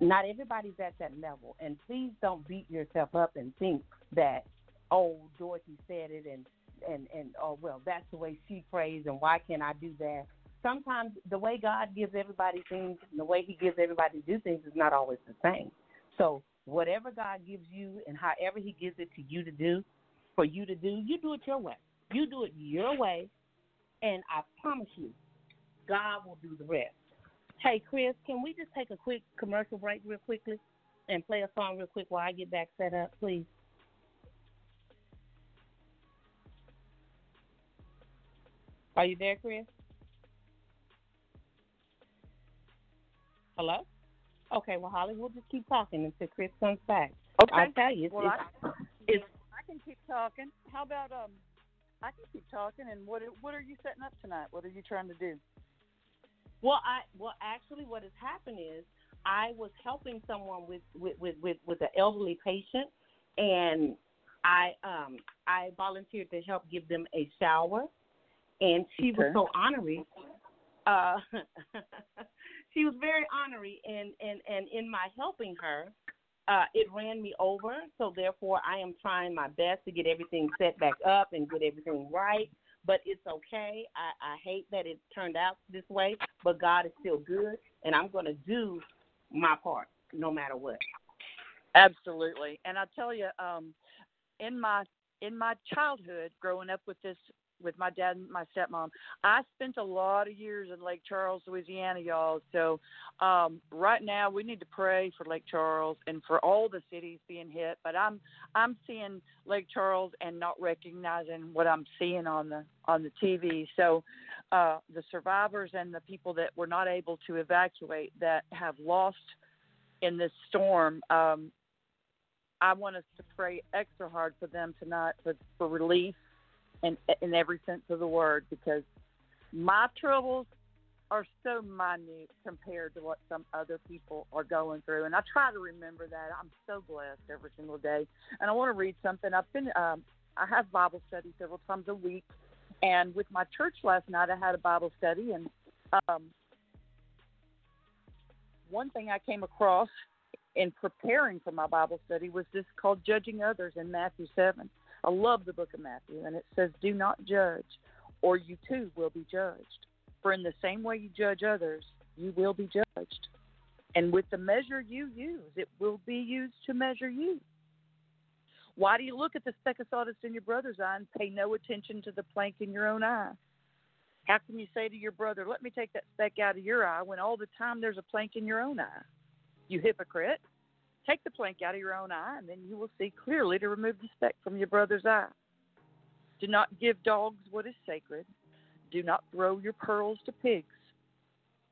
Not everybody's at that level, and please don't beat yourself up and think that oh Dorothy said it and and and oh well that's the way she prays and why can't I do that? Sometimes the way God gives everybody things and the way He gives everybody to do things is not always the same. So whatever God gives you and however He gives it to you to do, for you to do, you do it your way. You do it your way, and I promise you, God will do the rest. Hey, Chris, can we just take a quick commercial break real quickly and play a song real quick while I get back set up, please? Are you there, Chris? Hello? Okay, well, Holly, we'll just keep talking until Chris comes back. Okay. I tell you, it's, well, it's, I, it's I can keep talking. How about um? I can keep talking. And what what are you setting up tonight? What are you trying to do? Well, I well actually, what has happened is I was helping someone with with with with, with an elderly patient, and I um I volunteered to help give them a shower, and she was so honorary. Uh, she was very honorary, and and and in my helping her, uh, it ran me over. So therefore, I am trying my best to get everything set back up and get everything right. but it's okay. I, I hate that it turned out this way, but God is still good, and I'm going to do my part no matter what. Absolutely, and I tell you, um, in my in my childhood, growing up with this with my dad and my stepmom. I spent a lot of years in Lake Charles, Louisiana, y'all. So um, right now we need to pray for Lake Charles and for all the cities being hit. But I'm I'm seeing Lake Charles and not recognizing what I'm seeing on the on the TV. So uh, the survivors and the people that were not able to evacuate that have lost in this storm. Um, I want us to pray extra hard for them tonight for, for relief in in every sense of the word because my troubles are so minute compared to what some other people are going through. And i try to remember that. I'm so blessed every single day. And i want to read something. I've been um i have bible study several times a week. And with my church last night i had a bible study. And um one thing i came across in preparing for my bible study was this called judging others in matthew 7 I love the book of Matthew, and it says, Do not judge, or you too will be judged. For in the same way you judge others, you will be judged. And with the measure you use, it will be used to measure you. Why do you look at the speck of sawdust in your brother's eye and pay no attention to the plank in your own eye? How can you say to your brother, Let me take that speck out of your eye, when all the time there's a plank in your own eye? You hypocrite. Take the plank out of your own eye, and then you will see clearly to remove the speck from your brother's eye. Do not give dogs what is sacred. Do not throw your pearls to pigs.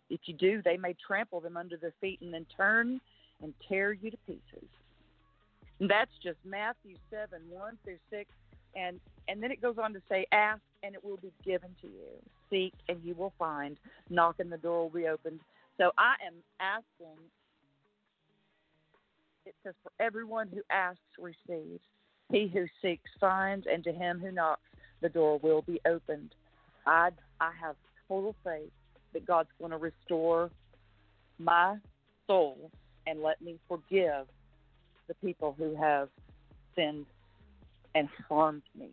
If you do, they may trample them under their feet and then turn and tear you to pieces. And that's just Matthew 7 1 through 6. And, and then it goes on to say, Ask and it will be given to you. Seek and you will find. Knock and the door will be opened. So I am asking it says, For everyone who asks receives. He who seeks finds, and to him who knocks, the door will be opened. I, I have total faith that God's going to restore my soul and let me forgive the people who have sinned and harmed me.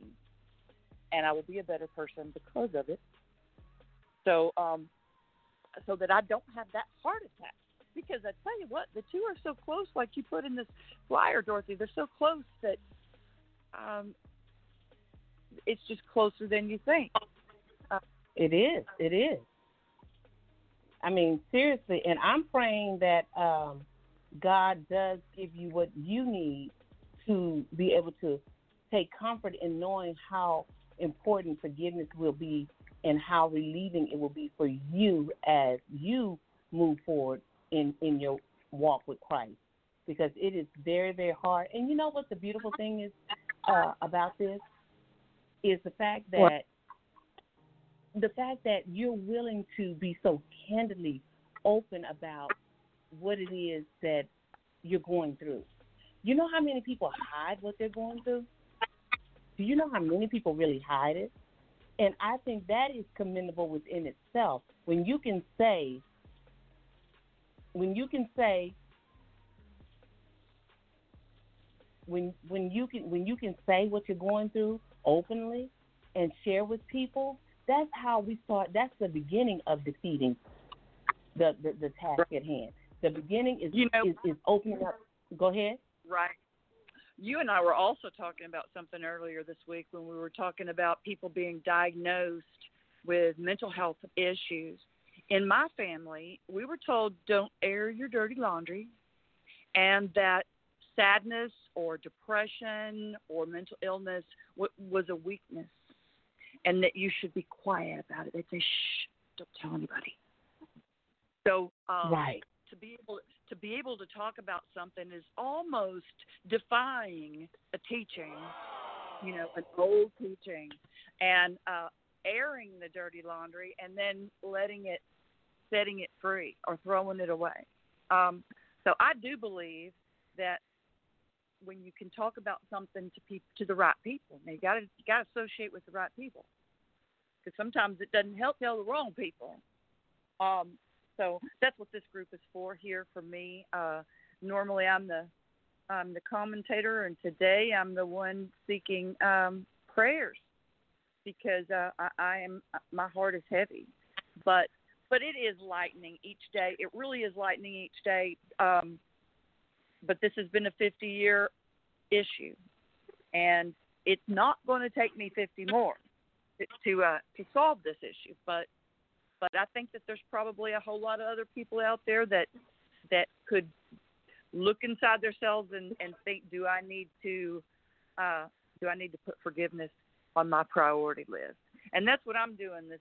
And I will be a better person because of it. So, um, so that I don't have that heart attack because I tell you what, the two are so close. Like you put in this flyer, Dorothy, they're so close that um, it's just closer than you think. Uh, it is. It is. I mean, seriously, and I'm praying that um, God does give you what you need to be able to take comfort in knowing how important forgiveness will be and how relieving it will be for you as you move forward in in your walk with Christ because it is very very hard. And you know what the beautiful thing is uh, about this is the fact that what? the fact that you're willing to be so candidly open about what it is that you're going through. You know how many people hide what they're going through? Do you know how many people really hide it? And I think that is commendable within itself. When you can say, when you can say when when you can when you can say what you're going through openly and share with people, that's how we start. That's the beginning of defeating the the, the task at hand. The beginning is, you know, is is opening up. Go ahead. Right. You and I were also talking about something earlier this week when we were talking about people being diagnosed with mental health issues in my family, we were told don't air your dirty laundry and that sadness or depression or mental illness w- was a weakness and that you should be quiet about it. They'd say, shh, don't tell anybody. So, um, right. to be able to be able to talk about something is almost defying a teaching, you know, an old teaching, and uh, airing the dirty laundry and then letting it setting it free or throwing it away. Um, so I do believe that when you can talk about something to people to the right people, you got to you got to associate with the right people because sometimes it doesn't help tell the wrong people. Um, so that's what this group is for here for me. Uh, normally I'm the I'm the commentator, and today I'm the one seeking um, prayers because uh, I, I am my heart is heavy, but but it is lightening each day. It really is lightening each day. Um, but this has been a 50 year issue, and it's not going to take me 50 more to to, uh, to solve this issue. But but I think that there's probably a whole lot of other people out there that that could look inside themselves and, and think, do I need to uh, do I need to put forgiveness on my priority list? And that's what I'm doing this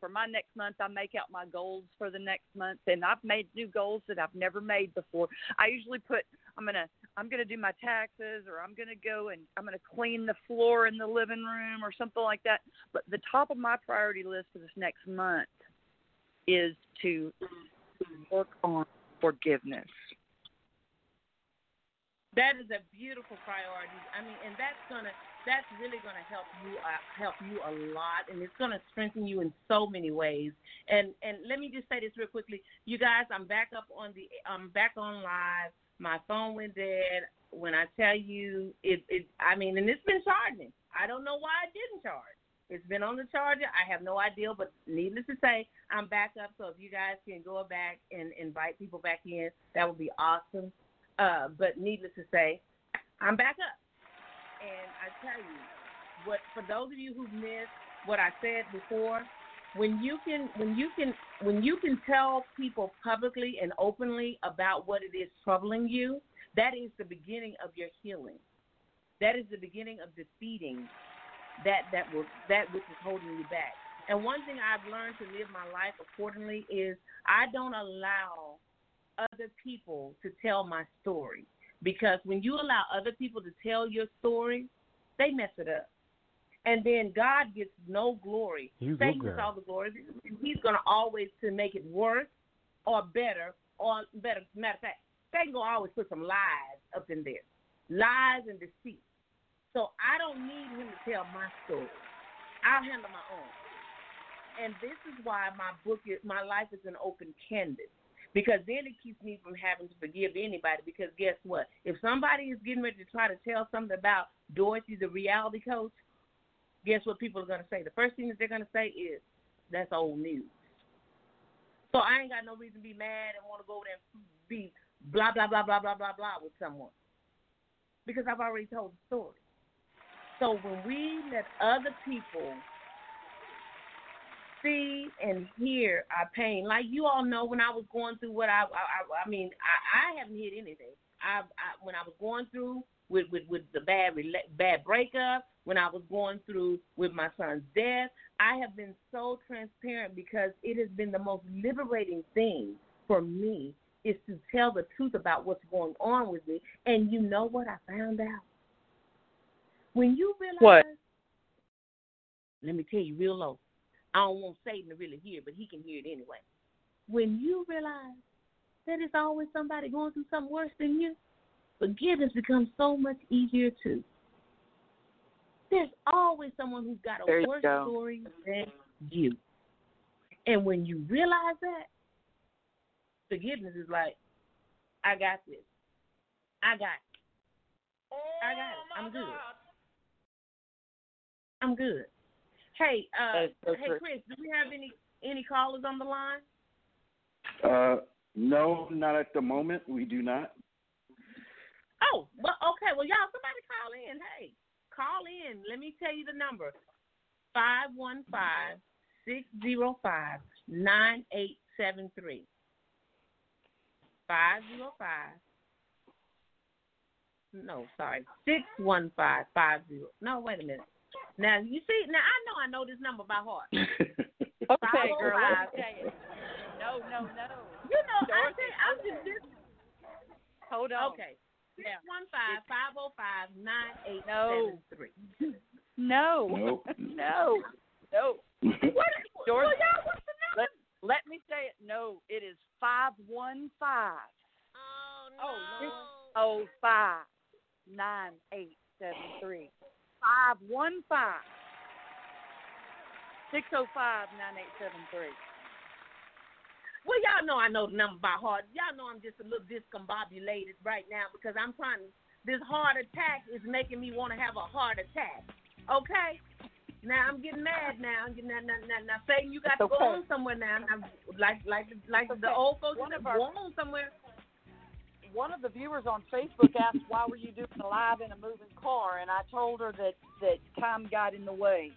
for my next month. I make out my goals for the next month, and I've made new goals that I've never made before. I usually put I'm gonna I'm gonna do my taxes, or I'm gonna go and I'm gonna clean the floor in the living room, or something like that. But the top of my priority list for this next month is to work on forgiveness. That is a beautiful priority. I mean, and that's gonna that's really gonna help you uh, help you a lot, and it's gonna strengthen you in so many ways. And and let me just say this real quickly, you guys. I'm back up on the I'm back on live. My phone went dead. When I tell you it, it I mean, and it's been charging. I don't know why it didn't charge. It's been on the charger. I have no idea, but needless to say, I'm back up. So if you guys can go back and invite people back in, that would be awesome. Uh, but needless to say, I'm back up. And I tell you, what for those of you who've missed what I said before, when you can when you can when you can tell people publicly and openly about what it is troubling you, that is the beginning of your healing. That is the beginning of defeating that that will that which is holding you back. And one thing I've learned to live my life accordingly is I don't allow other people to tell my story. Because when you allow other people to tell your story, they mess it up. And then God gets no glory. You Satan gets all the glory. He's going to always to make it worse or better or better. Matter of fact, Satan going to always put some lies up in there. Lies and deceit. So I don't need him to tell my story. I'll handle my own. And this is why my book is my life is an open canvas. Because then it keeps me from having to forgive anybody. Because guess what? If somebody is getting ready to try to tell something about Dorothy, the reality coach, guess what people are going to say? The first thing that they're going to say is, that's old news. So I ain't got no reason to be mad and want to go there and be blah, blah, blah, blah, blah, blah, blah with someone. Because I've already told the story. So when we let other people see and hear our pain, like you all know, when I was going through what I, I, I mean, I, I haven't hid anything. I, I when I was going through with with, with the bad bad breakup, when I was going through with my son's death, I have been so transparent because it has been the most liberating thing for me is to tell the truth about what's going on with me. And you know what I found out? When you realize What? let me tell you real low. I don't want Satan to really hear, but he can hear it anyway. When you realize that it's always somebody going through something worse than you, forgiveness becomes so much easier too. There's always someone who's got a There worse go. story than you. And when you realize that, forgiveness is like, I got this. I got it. I got it. I'm oh, good. I'm good. Hey, uh, so hey. Chris, do we have any any callers on the line? Uh, no, not at the moment. We do not. Oh, well, okay. Well, y'all, somebody call in. Hey, call in. Let me tell you the number: five one five six zero five nine eight seven three. Five zero five. No, sorry, six one five five zero. No, wait a minute. Now you see, now I know I know this number by heart. Okay, girl. 505. Let's say it. No, no, no. You know, I Dorothy, think I'm just this. Hold on. Okay. Six one five five zero five nine eight No. seven three. No. No. No. What? Dorothy, Well, y'all, what's the number? let, let me say it. No, it is five one five Oh, oh no. oh five nine eight seven three. Five one five six oh five nine eight seven three. Well, y'all know I know the number by heart. Y'all know I'm just a little discombobulated right now because I'm trying to. This heart attack is making me want to have a heart attack. Okay. Now I'm getting mad now. Now, now, now, now Satan, you got It's to go on somewhere now. now like, like, like It's the okay. old folks said, of our- go on somewhere. One of the viewers on Facebook asked why were you doing a live in a moving car, and I told her that that time got in the way.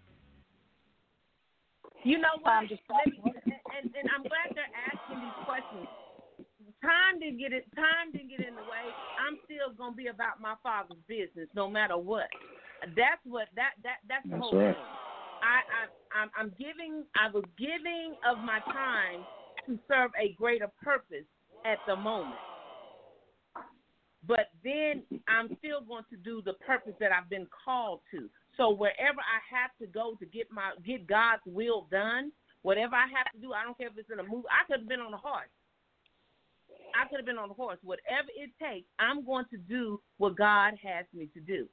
You know what? Time just Let me, and, and I'm glad they're asking these questions. Time didn't get it. Time didn't get in the way. I'm still gonna be about my father's business, no matter what. That's what that that that's the That's whole right. thing. I, I I'm, I'm giving. I was giving of my time to serve a greater purpose at the moment. But then I'm still going to do the purpose that I've been called to. So wherever I have to go to get my get God's will done, whatever I have to do, I don't care if it's in a movie. I could have been on a horse. I could have been on a horse. Whatever it takes, I'm going to do what God has me to do.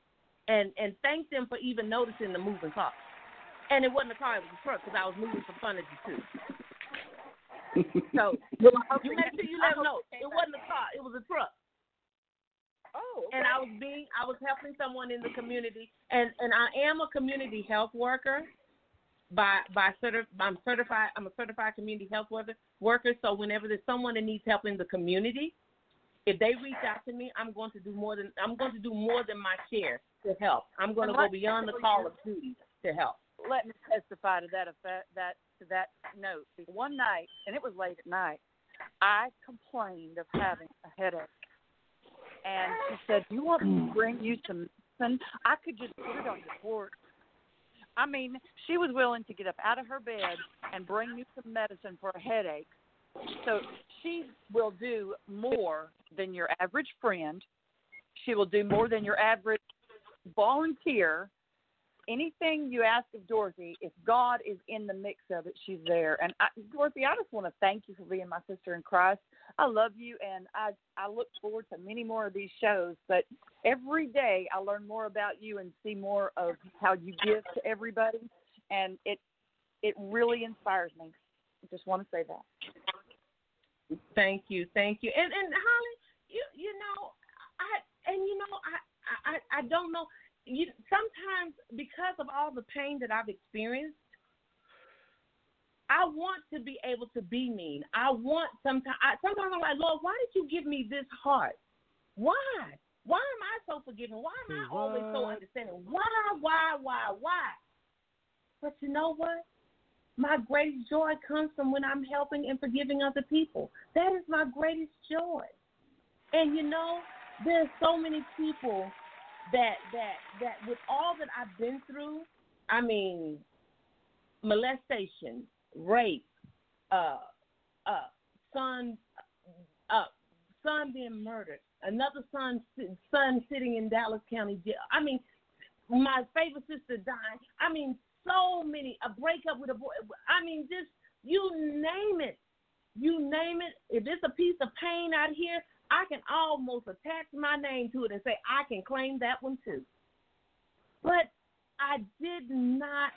And and thank them for even noticing the moving car. And it wasn't a car; it was a truck because I was moving some furniture too. So you make sure you let them know it wasn't a car; it was a truck. Oh, and I was being I was helping someone in the community and and I am a community health worker. By by certi- I'm certified I'm a certified community health worker worker so whenever there's someone that needs help in the community if they reach out to me I'm going to do more than I'm going to do more than my share to help. I'm going to go beyond the call of duty to help. Let me testify to that effect, that to that note. One night, and it was late at night, I complained of having a headache, and she said, "Do you want me to mm. bring you some medicine? I could just put it on your porch." I mean, she was willing to get up out of her bed and bring you some medicine for a headache. So she will do more than your average friend. She will do more than your average volunteer. Anything you ask of Dorothy, if God is in the mix of it, she's there. And I, Dorothy, I just want to thank you for being my sister in Christ. I love you, and I I look forward to many more of these shows. But every day, I learn more about you and see more of how you give to everybody, and it it really inspires me. I just want to say that. Thank you, thank you. And and Holly, you you know, I and you know, I I I don't know. You sometimes because of all the pain that I've experienced, I want to be able to be mean. I want sometimes. I, sometimes I'm like, Lord, why did you give me this heart? Why? Why am I so forgiving? Why am I always so understanding? Why? Why? Why? Why? But you know what? My greatest joy comes from when I'm helping and forgiving other people. That is my greatest joy. And you know, there's so many people that that that with all that I've been through, I mean, molestation, rape, uh, uh, son, uh, son being murdered, another son son sitting in Dallas County jail. I mean, my favorite sister dying. I mean, so many a breakup with a boy. I mean, just you name it, you name it. If it's a piece of pain out here, I can almost attach my name to it and say I can claim that one too. But I did not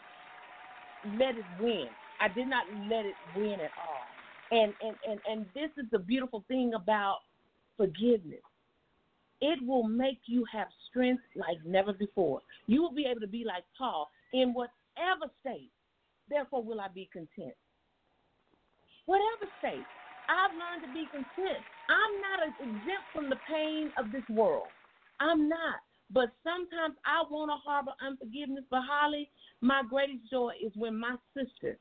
let it win. I did not let it win at all. And and and and this is the beautiful thing about forgiveness. It will make you have strength like never before. You will be able to be like Paul in whatever state. Therefore will I be content. Whatever state. I've learned to be content. I'm not exempt from the pain of this world. I'm not. But sometimes I want to harbor unforgiveness. But Holly, my greatest joy is when my sister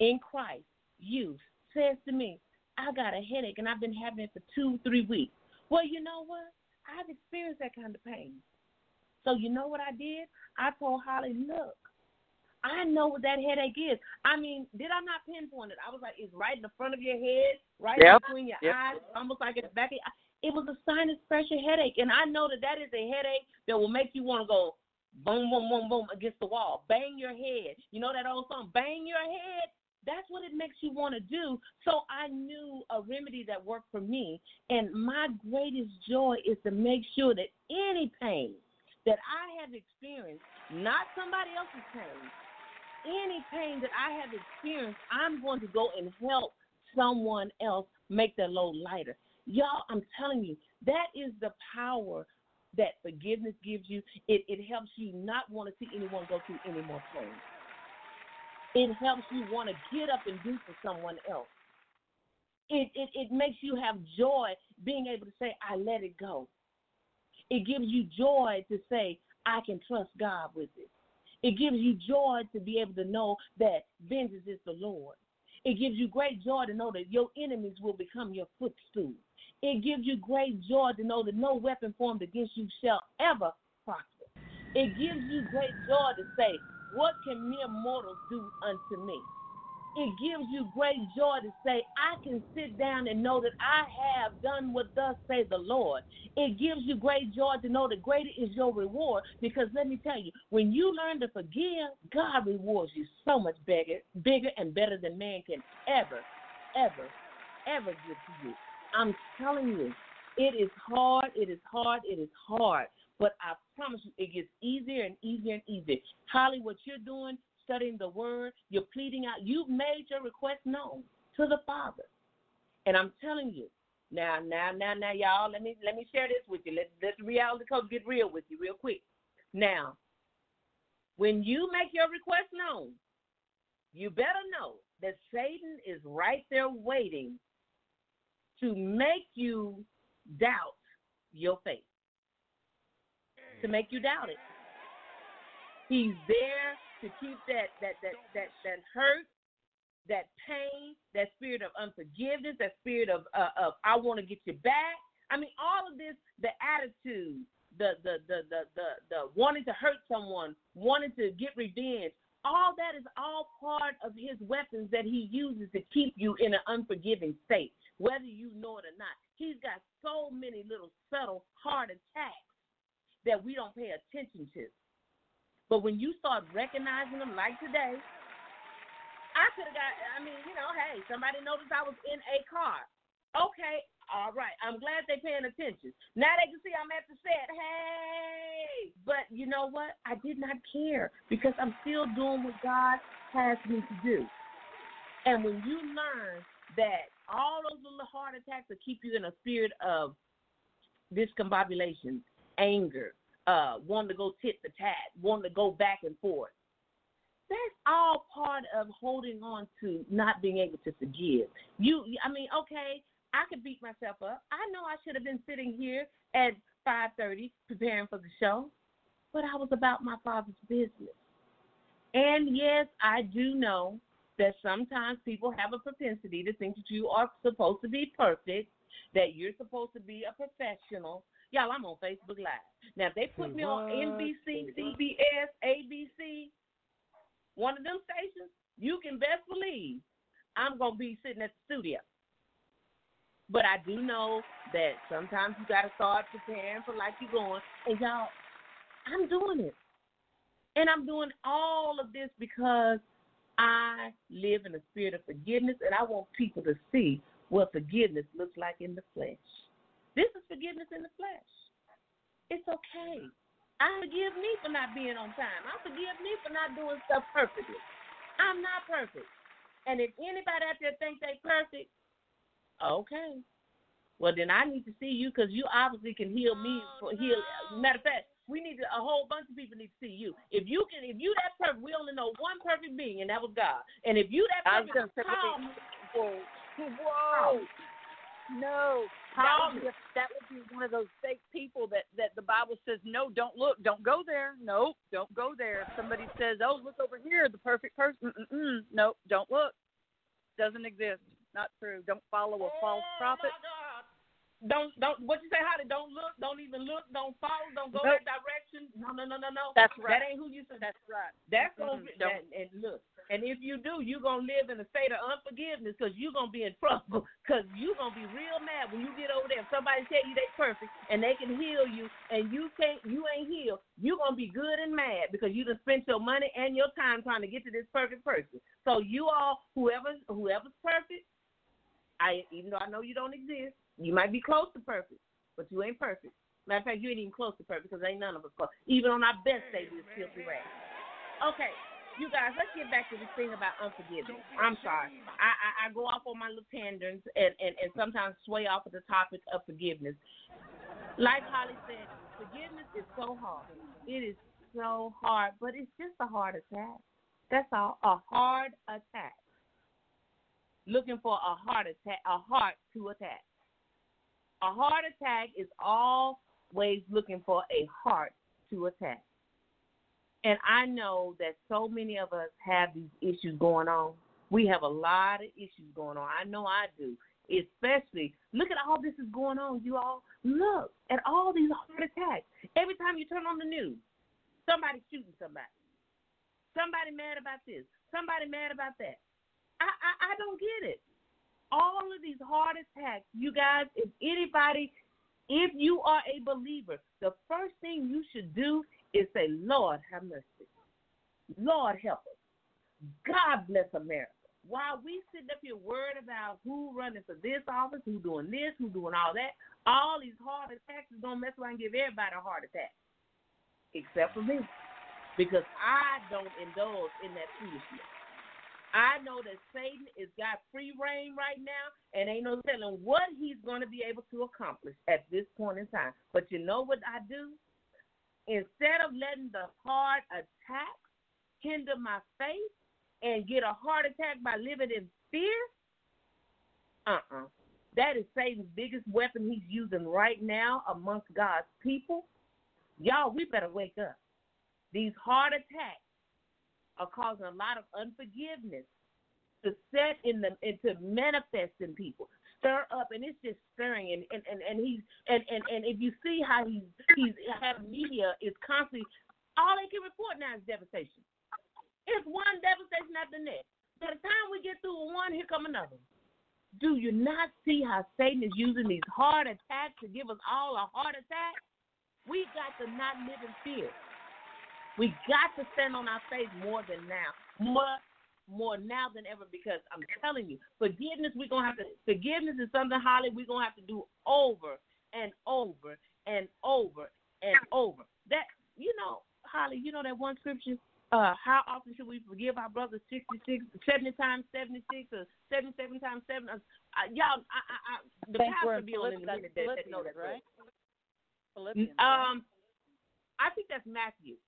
in Christ, you, says to me, I got a headache and I've been having it for two, three weeks. Well, you know what? I've experienced that kind of pain. So you know what I did? I told Holly, look, I know what that headache is. I mean, did I not pinpoint it? I was like, it's right in the front of your head, right Yep. between your Yep. eyes, almost like it's back. Of, it was a sinus pressure headache, and I know that that is a headache that will make you want to go boom, boom, boom, boom against the wall, bang your head. You know that old song, bang your head. That's what it makes you want to do. So I knew a remedy that worked for me, and my greatest joy is to make sure that any pain that I have experienced, not somebody else's pain, any pain that I have experienced, I'm going to go and help someone else make their load lighter. Y'all, I'm telling you, that is the power that forgiveness gives you. It it helps you not want to see anyone go through any more pain. It helps you want to get up and do for someone else. It, it it makes you have joy being able to say, I let it go. It gives you joy to say, I can trust God with it. It gives you joy to be able to know that vengeance is the Lord. It gives you great joy to know that your enemies will become your footstool. It gives you great joy to know that no weapon formed against you shall ever prosper. It gives you great joy to say, What can mere mortals do unto me? It gives you great joy to say, I can sit down and know that I have done what thus say the Lord. It gives you great joy to know that greater is your reward because let me tell you, when you learn to forgive, God rewards you so much bigger, bigger and better than man can ever, ever, ever give to you. I'm telling you, it is hard, it is hard, it is hard. But I promise you, it gets easier and easier and easier. Holly, what you're doing, studying the word, you're pleading out, you've made your request known to the Father. And I'm telling you, now, now, now, now, y'all, let me let me share this with you. Let the reality coach get real with you real quick. Now, when you make your request known, you better know that Satan is right there waiting to make you doubt your faith, to make you doubt it. He's there to keep that that that that that hurt, that pain, that spirit of unforgiveness, that spirit of uh, of I want to get you back. I mean, all of this, the attitude, the the the the the, the wanting to hurt someone, wanting to get revenge. All that is all part of his weapons that he uses to keep you in an unforgiving state whether you know it or not. He's got so many little subtle heart attacks that we don't pay attention to. But when you start recognizing them, like today, I could have got, I mean, you know, hey, somebody noticed I was in a car. Okay, all right. I'm glad they're paying attention. Now they can see I'm at the set. Hey, but you know what? I did not care because I'm still doing what God has me to do. And when you learn that all those little heart attacks will keep you in a spirit of discombobulation, anger, uh, wanting to go tit for tat, wanting to go back and forth. That's all part of holding on to not being able to forgive. You, I mean, okay, I could beat myself up. I know I should have been sitting here at 5:30 preparing for the show, but I was about my father's business. And yes, I do know that sometimes people have a propensity to think that you are supposed to be perfect, that you're supposed to be a professional. Y'all, I'm on Facebook Live. Now, if they put me on NBC, CBS, ABC, one of them stations, you can best believe I'm going to be sitting at the studio. But I do know that sometimes you got to start preparing for like you're going. And y'all, I'm doing it. And I'm doing all of this because – I live in a spirit of forgiveness, and I want people to see what forgiveness looks like in the flesh. This is forgiveness in the flesh. It's okay. I forgive me for not being on time. I forgive me for not doing stuff perfectly. I'm not perfect. And if anybody out there thinks they perfect, okay. Well, then I need to see you because you obviously can heal me. For heal. Matter of fact, we need to, a whole bunch of people need to see you. If you can, if you that perfect, we only know one perfect being, and that was God. And if you that perfect, call Whoa, whoa, no, that would, be, that would be one of those fake people that that the Bible says no, don't look, don't go there. Nope, don't go there. If somebody says, oh, look over here, the perfect person. Mm-mm, nope, don't look. Doesn't exist. Not true. Don't follow a false prophet. Don't don't what you say, Holly? Don't look, don't even look, don't follow, don't go nope. that direction. No, no, no, no, no. That's right. That ain't who you said. That's right. That's mm-hmm. gonna that, and look. And if you do, you're gonna live in a state of unforgiveness because you're gonna be in trouble. Because you're gonna be real mad when you get over there. If somebody tell you they perfect and they can heal you, and you can't, you ain't healed. You're gonna be good and mad because you just spent your money and your time trying to get to this perfect person. So you all, whoever, whoever's perfect, I even though I know you don't exist, you might be close to perfect, but you ain't perfect. Matter of fact, you ain't even close to perfect because ain't none of us close. Even on our best day, we're filthy rags. Okay, you guys, let's get back to this thing about unforgiveness. I'm sorry. I, I, I go off on my little tangents and, and, and sometimes sway off of the topic of forgiveness. Like Holly said, Forgiveness is so hard. It is so hard, but it's just a heart attack. That's all. A heart attack. Looking for a heart attack, a heart to attack. A heart attack is always looking for a heart to attack. And I know that so many of us have these issues going on. We have a lot of issues going on. I know I do. Especially, look at all this is going on, you all. Look at all these heart attacks. Every time you turn on the news, somebody's shooting somebody. Somebody mad about this. Somebody mad about that. I, I, I don't get it. All of these heart attacks, you guys, if anybody, if you are a believer, the first thing you should do is say, Lord, have mercy. Lord, help us. God bless America. While we sitting up here worried about who running for this office, who doing this, who doing all that, all these heart attacks is gonna mess around and give everybody a heart attack, except for me, because I don't indulge in that foolishness. I know that Satan has got free rein right now, and ain't no telling what he's going to be able to accomplish at this point in time. But you know what I do? Instead of letting the heart attack hinder my faith and get a heart attack by living in fear, uh uh-uh. uh That is Satan's biggest weapon he's using right now amongst God's people. Y'all, we better wake up. These heart attacks are causing a lot of unforgiveness to set in the and to manifest in people stir up and it's just stirring and and and, and he's and, and and if you see how he's he's had media is constantly all they can report now is devastation. It's one devastation after the next. By the time we get through one here come another. Do you not see how satan is using these heart attacks to give us all a heart attack? We got to not live in fear we got to stand on our faith more than now more more now than ever because I'm telling you, forgiveness we're gonna have to forgiveness is something Holly we're gonna have to do over and over and over and over. That you know, Holly, you know that one scripture, uh, how often should we forgive our brothers 66, 70 times 76 or 77 times 7? Uh, y'all, I, I, I, the pastor will be on in a minute that, that know that, right? Philippians, um, I think that's Matthew.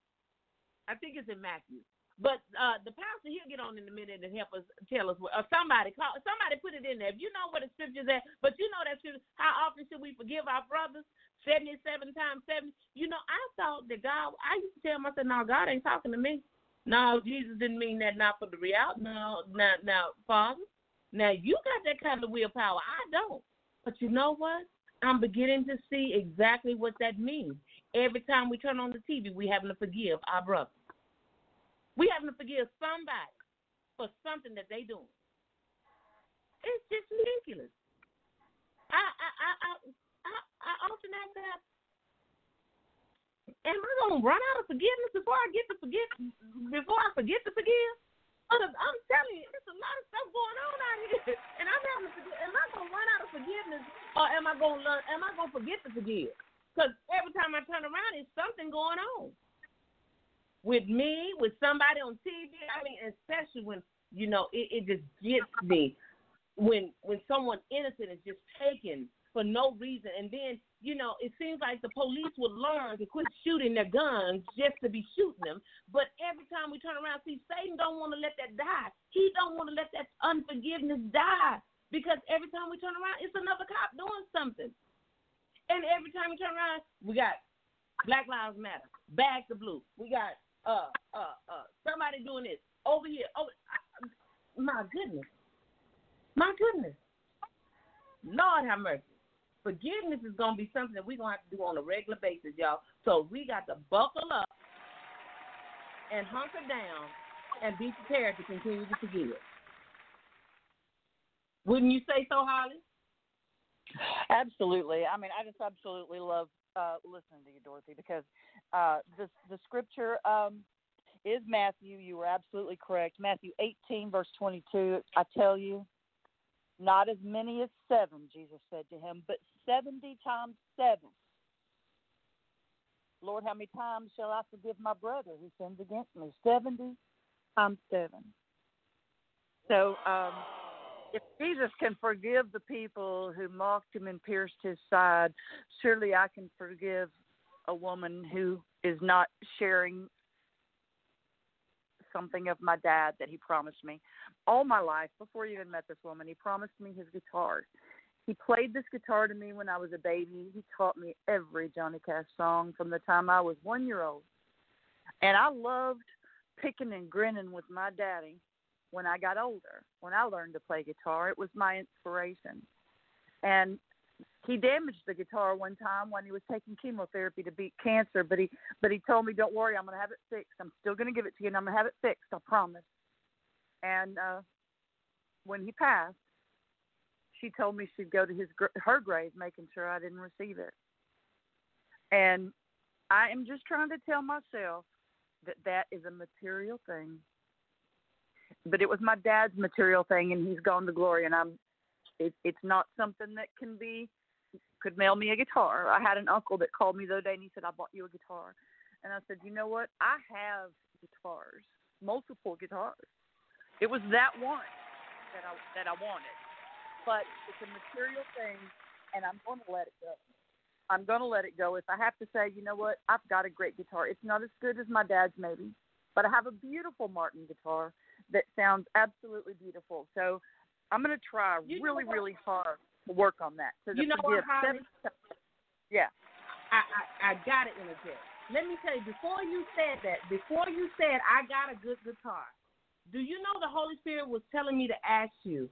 I think it's in Matthew. But uh, the pastor he'll get on in a minute and help us tell us what, or somebody call somebody put it in there. If you know what the scripture's at, but you know that scripture, how often should we forgive our brothers? Seventy seven times seven. You know, I thought that God I used to tell myself, No, God ain't talking to me. No, Jesus didn't mean that not for the reality. No, now now, Father. Now you got that kind of willpower. I don't. But you know what? I'm beginning to see exactly what that means. Every time we turn on the TV, we having to forgive our brothers. We having to forgive somebody for something that they doing. It's just ridiculous. I I I I I, I often ask that. Am I gonna run out of forgiveness before I get to forget before I forget to forgive? I'm telling you, there's a lot of stuff going on out here, and I'm having to forgive. Am I gonna run out of forgiveness, or am I gonna learn? Am I gonna forget to forgive? Because every time I turn around, there's something going on with me, with somebody on TV. I mean, especially when you know it, it just gets me when when someone innocent is just taken for no reason, and then you know it seems like the police would learn to quit shooting their guns just to be shooting them. But every time we turn around, see Satan don't want to let that die. He don't want to let that unforgiveness die because every time we turn around, it's another cop doing something. And every time we turn around, we got Black Lives Matter, Back the Blue. We got uh, uh, uh, somebody doing this over here. Oh, my goodness, my goodness, Lord have mercy. Forgiveness is gonna be something that we're gonna have to do on a regular basis, y'all. So we got to buckle up and hunker down and be prepared to continue to forgive. Wouldn't you say so, Holly? Absolutely. I mean, I just absolutely love uh, listening to you, Dorothy, because uh, the the scripture um, is Matthew. You were absolutely correct. Matthew 18, verse 22. I tell you, not as many as seven, Jesus said to him, but 70 times seven. Lord, how many times shall I forgive my brother who sins against me? 70 times seven. So, um, if Jesus can forgive the people who mocked him and pierced his side, surely I can forgive a woman who is not sharing something of my dad that he promised me all my life before he even met this woman. He promised me his guitar. He played this guitar to me when I was a baby. He taught me every Johnny Cash song from the time I was one year old. And I loved picking and grinning with my daddy when I got older. When I learned to play guitar, it was my inspiration. And he damaged the guitar one time when he was taking chemotherapy to beat cancer, but he but he told me, "Don't worry, I'm going to have it fixed. I'm still going to give it to you, and I'm going to have it fixed. I promise." And uh when he passed, she told me she'd go to his her grave, making sure I didn't receive it. And I am just trying to tell myself that that is a material thing. But it was my dad's material thing, and he's gone to glory, and I'm. It, it's not something that can be could mail me a guitar. I had an uncle that called me the other day and he said, I bought you a guitar. And I said, You know what? I have guitars, multiple guitars. It was that one that I that I wanted. But it's a material thing and I'm gonna let it go. I'm gonna let it go. If I have to say, you know what, I've got a great guitar. It's not as good as my dad's maybe, but I have a beautiful Martin guitar that sounds absolutely beautiful. So I'm gonna try You really, really hard to work on that. To You know what, Holly? Yeah. I, I I got it interject. Let me tell you, before you said that, before you said I got a good guitar, do you know the Holy Spirit was telling me to ask you,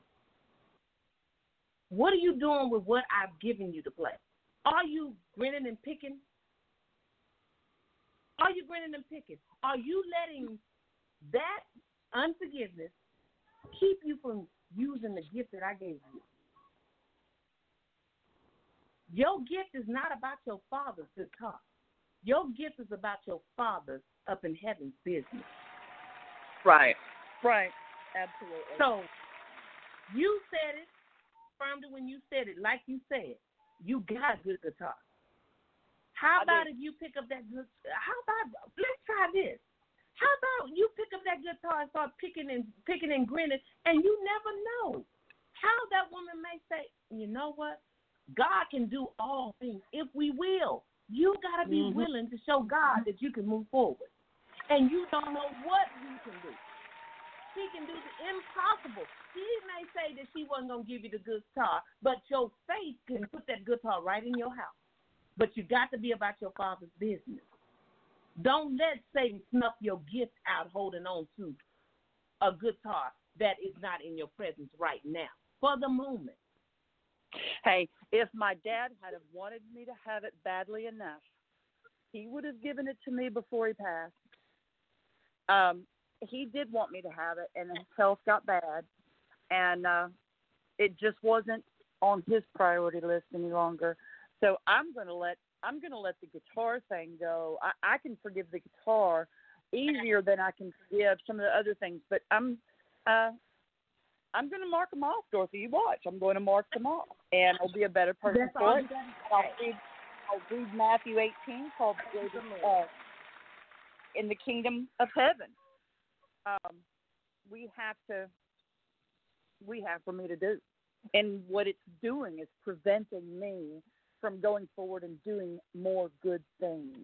what are you doing with what I've given you to play? Are you grinning and picking? Are you grinning and picking? Are you letting that unforgiveness keep you from using the gift that I gave you? Your gift is not about your father's guitar. Your gift is about your father's up in heaven's business. Right. Right. Absolutely. So you said it, affirmed it when you said it, like you said. You got a good guitar. How I about did. if you pick up that good? How about let's try this? How about you pick up that guitar and start picking and picking and grinning, and you never know how that woman may say, you know what? God can do all things if we will. You got to be Mhm. willing to show God that you can move forward, and you don't know what He can do. He can do the impossible. She may say that she wasn't gonna give you the guitar, but your faith can put that guitar right in your house. But you got to be about your father's business. Don't let Satan snuff your gift out holding on to a guitar that is not in your presence right now for the moment. Hey, if my dad had have wanted me to have it badly enough, he would have given it to me before he passed. Um, he did want me to have it, and his health got bad, and uh, it just wasn't on his priority list any longer. So I'm gonna let I'm gonna let the guitar thing go. I, I can forgive the guitar easier than I can forgive some of the other things, but I'm uh, I'm going to mark them off, Dorothy. You watch. I'm going to mark them off, and I'll be a better person That's for it. I'll read, I'll read Matthew 18 called uh, "In the Kingdom of Heaven." Um, we have to, we have for me to do, and what it's doing is preventing me from going forward and doing more good things.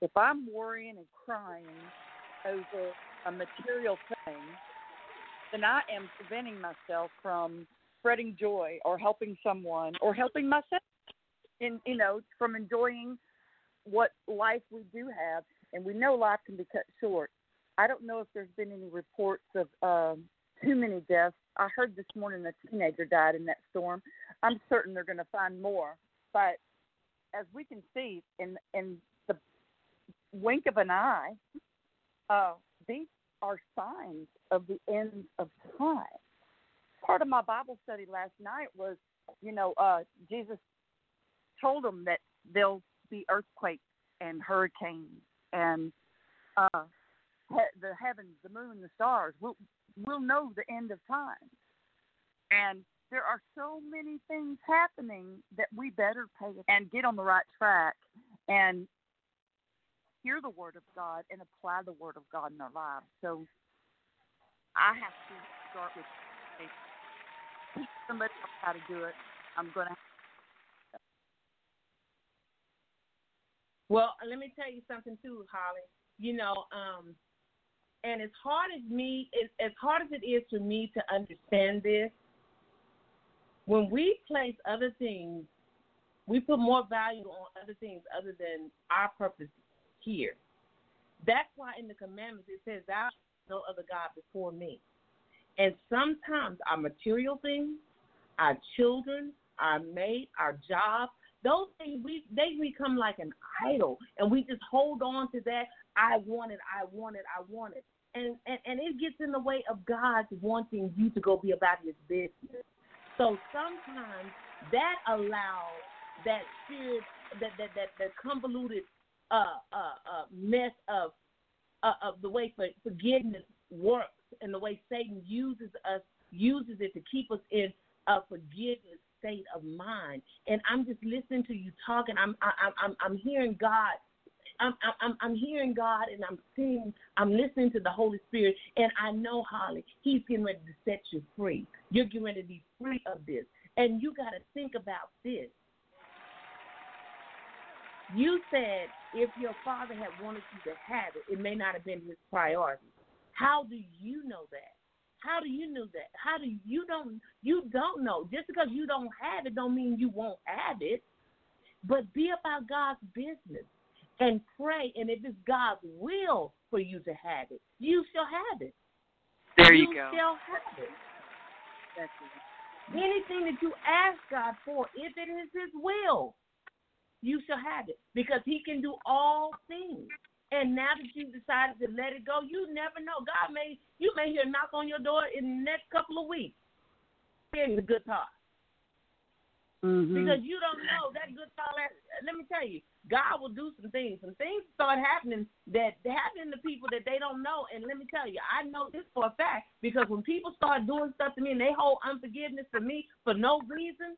If I'm worrying and crying over a material thing, then I am preventing myself from spreading joy or helping someone or helping myself in you know from enjoying what life we do have. And we know life can be cut short. I don't know if there's been any reports of um too many deaths. I heard this morning a teenager died in that storm. I'm certain they're going to find more but as we can see in in the wink of an eye uh these are signs of the end of time. Part of my Bible study last night was, you know, uh, Jesus told them that there'll be earthquakes and hurricanes and uh, he- the heavens, the moon, the stars. We'll, we'll know the end of time. And there are so many things happening that we better pay and get on the right track and hear the word of God and apply the word of God in our lives. So I have to start with teach somebody else how to do it. I'm going to. Well, let me tell you something too, Holly. You know, um, and as hard as me, as, as hard as it is for me to understand this, when we place other things, we put more value on other things other than our purpose here. That's why in the commandments it says, "Thou no other God before me." And sometimes our material things, our children, our mate, our job, those things we they become like an idol, and we just hold on to that. I want it, I want it, I want it, and and and it gets in the way of God wanting you to go be about His business. So sometimes that allows that spirit, that that that, convoluted uh, uh, uh, mess of uh, of the way for forgiveness works and the way Satan uses us uses it to keep us in a forgiveness state of mind. And I'm just listening to you talking. I'm I'm I'm, I'm hearing God. I'm, I'm I'm hearing God and I'm seeing I'm listening to the Holy Spirit and I know Holly He's getting ready to set you free. You're getting ready to be free of this, and you got to think about this. You said if your father had wanted you to have it, it may not have been his priority. How do you know that? How do you know that? How do you, you don't you don't know? Just because you don't have it don't mean you won't have it. But be about God's business and pray and if it's God's will for you to have it, you shall have it. There you, you go. shall have it. That's it. Anything that you ask God for, if it is his will, you shall have it. Because he can do all things. And now that you've decided to let it go, you never know. God may you may hear a knock on your door in the next couple of weeks. Here's a good talk. Mm-hmm. Because you don't know that good talk. Let me tell you, God will do some things. Some things start happening that happen to people that they don't know. And let me tell you, I know this for a fact because when people start doing stuff to me and they hold unforgiveness for me for no reason,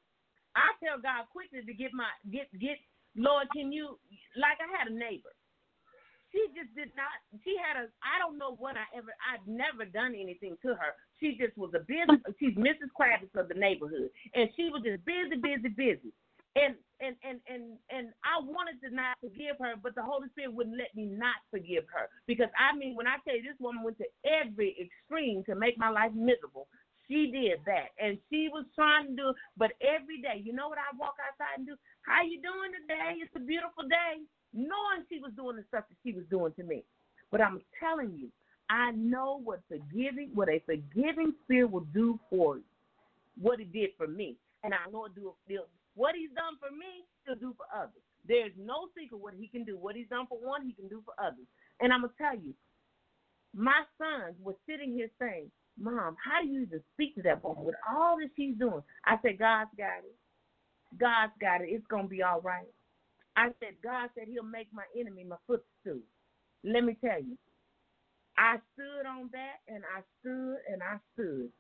I tell God quickly to get my get get Lord, can you like I had a neighbor she just did not. She had a. I don't know what I ever. I've never done anything to her. She just was a busy. She's Mrs. Kravitz of the neighborhood, and she was just busy, busy, busy. And and and and and I wanted to not forgive her, but the Holy Spirit wouldn't let me not forgive her because I mean, when I you this woman went to every extreme to make my life miserable, she did that, and she was trying to do. But every day, you know what I walk outside and do? How you doing today? It's a beautiful day knowing she was doing the stuff that she was doing to me. But I'm telling you, I know what forgiving, what a forgiving spirit will do for you, what it did for me, and I know it do what he's done for me, he'll do for others. There's no secret what he can do. What he's done for one, he can do for others. And I'm gonna tell you, my sons were sitting here saying, "Mom, how do you even speak to that woman with all that she's doing?" I said, "God's got it. God's got it. It's gonna be all right." I said, God said He'll make my enemy my footstool. Let me tell you, I stood on that and I stood and I stood.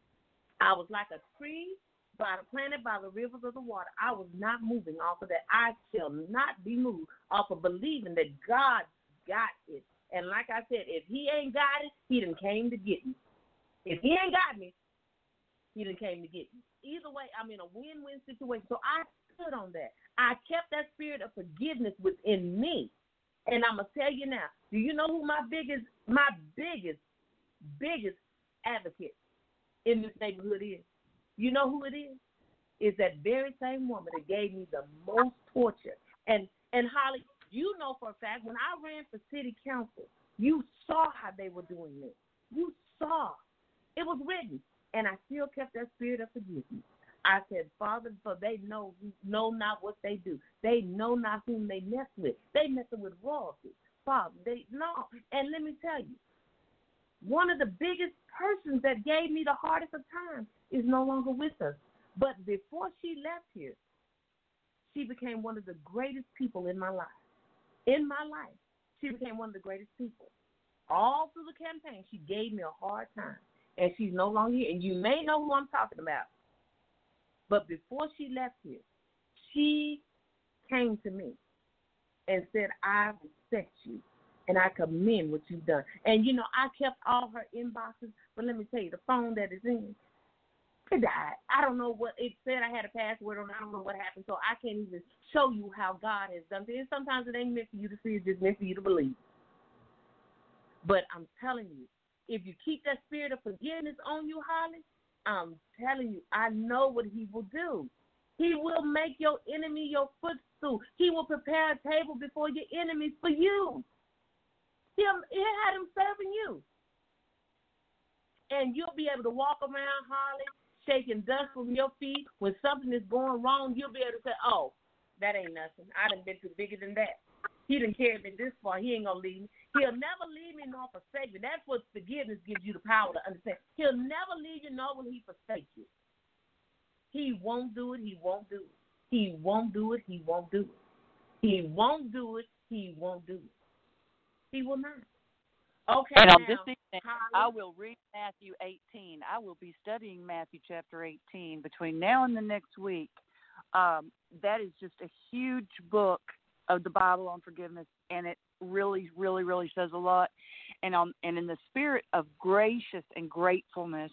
I was like a tree by the planted by the rivers of the water. I was not moving off of that. I shall not be moved off of believing that God got it. And like I said, if He ain't got it, He done came to get me. If He ain't got me, He done came to get me. Either way, I'm in a win-win situation. So I stood on that. I kept that spirit of forgiveness within me. And I'm gonna tell you now, do you know who my biggest my biggest, biggest advocate in this neighborhood is? You know who it is? Is that very same woman that gave me the most torture. And and Holly, you know for a fact when I ran for city council, you saw how they were doing this. You saw. It was written. And I still kept that spirit of forgiveness. I said, Father, for they know know not what they do. They know not whom they mess with. They messing with royalty. Father, they no. And let me tell you, one of the biggest persons that gave me the hardest of times is no longer with us. But before she left here, she became one of the greatest people in my life. In my life, she became one of the greatest people. All through the campaign, she gave me a hard time, and she's no longer here. And you may know who I'm talking about. But before she left here, she came to me and said, I respect you and I commend what you've done. And you know, I kept all her inboxes, but let me tell you, the phone that is in, It died. I don't know what it said. I had a password on. I don't know what happened, so I can't even show you how God has done things. Sometimes it ain't meant for you to see; it's just meant for you to believe. But I'm telling you, if you keep that spirit of forgiveness on you, Holly, I'm telling you, I know what He will do. He will make your enemy your footstool. He will prepare a table before your enemies for you. He, he had him serving you. And you'll be able to walk around, Holly, shaking dust from your feet. When something is going wrong, you'll be able to say, oh, that ain't nothing. I done been through bigger than that. He didn't carry me this far. He ain't gonna leave me. He'll never leave me nor forsake me. That's what forgiveness gives you the power to understand. He'll never leave you nor will he forsake you. He won't do it. He won't do it. He won't do it. He won't do it. He won't do it. He won't do it. He will not. Okay. And on now, this evening, I will read Matthew 18. I will be studying Matthew chapter 18 between now and the next week. Um, that is just a huge book of the Bible on forgiveness, and it really, really, really says a lot. And on and in the spirit of gracious and gratefulness,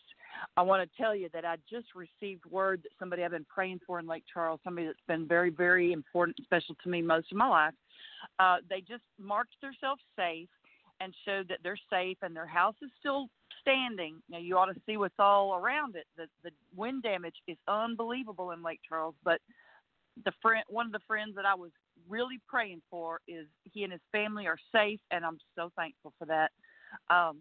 I want to tell you that I just received word that somebody I've been praying for in Lake Charles, somebody that's been very, very important, and special to me most of my life. Uh, they just marked themselves safe and showed that they're safe and their house is still standing. Now you ought to see what's all around it. The the wind damage is unbelievable in Lake Charles, but the friend one of the friends that I was really praying for is he and his family are safe and I'm so thankful for that. Um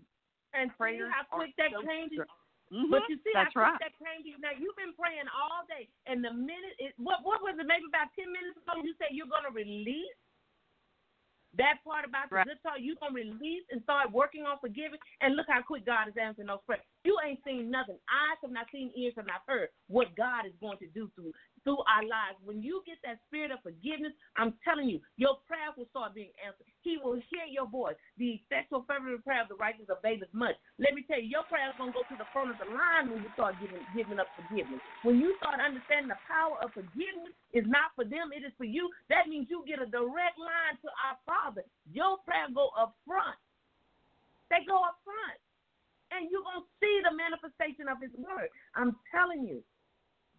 and see prayers how quick that so changes. Mhm, But you see that's how right. that changes. Now you've been praying all day, and the minute it what what was it? Maybe about ten minutes ago, you said you're gonna release that part about the Right. talk. You're gonna release and start working on forgiving. And look how quick God is answering those prayers. You ain't seen nothing. Eyes have not seen, ears have not heard what God is going to do through through our lives. When you get that spirit of forgiveness, I'm telling you, your prayers will start being answered. He will hear your voice. The effectual fervent prayer of the righteous availeth much. Let me tell you, your prayers gonna go to the front of the line when you start giving giving up forgiveness. When you start understanding the power of forgiveness is not for them, it is for you. That means you get a direct line to our Father. Your prayer go up front. They go up front. And you're gonna see the manifestation of his word. I'm telling you.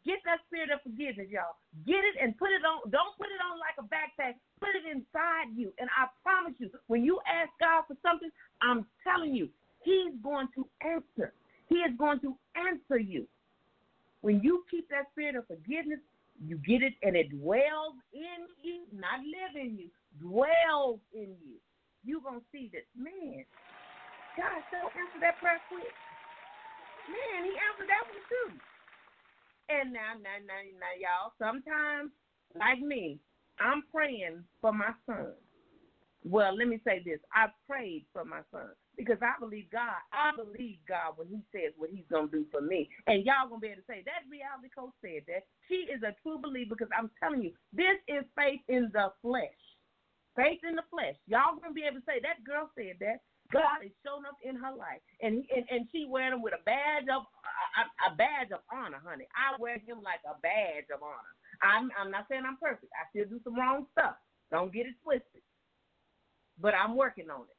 Get that spirit of forgiveness, y'all. Get it and put it on. Don't put it on like a backpack. Put it inside you. And I promise you, when you ask God for something, I'm telling you, He's going to answer. He is going to answer you. When you keep that spirit of forgiveness, you get it and it dwells in you, not live in you, dwells in you. You're going to see that, man, God still answered that prayer quick. Man, He answered that one too. And now, now, now, now, y'all, sometimes, like me, I'm praying for my son. Well, let me say this. I prayed for my son because I believe God. I believe God when he says what he's to do for me. And y'all to be able to say, that reality coach said that. She is a true believer because I'm telling you, this is faith in the flesh. Faith in the flesh. Y'all to be able to say, that girl said that. God is showing up in her life, and and, and she wearing him with a badge of a, a badge of honor, honey. I wear him like a badge of honor. I'm I'm not saying I'm perfect. I still do some wrong stuff. Don't get it twisted. But I'm working on it.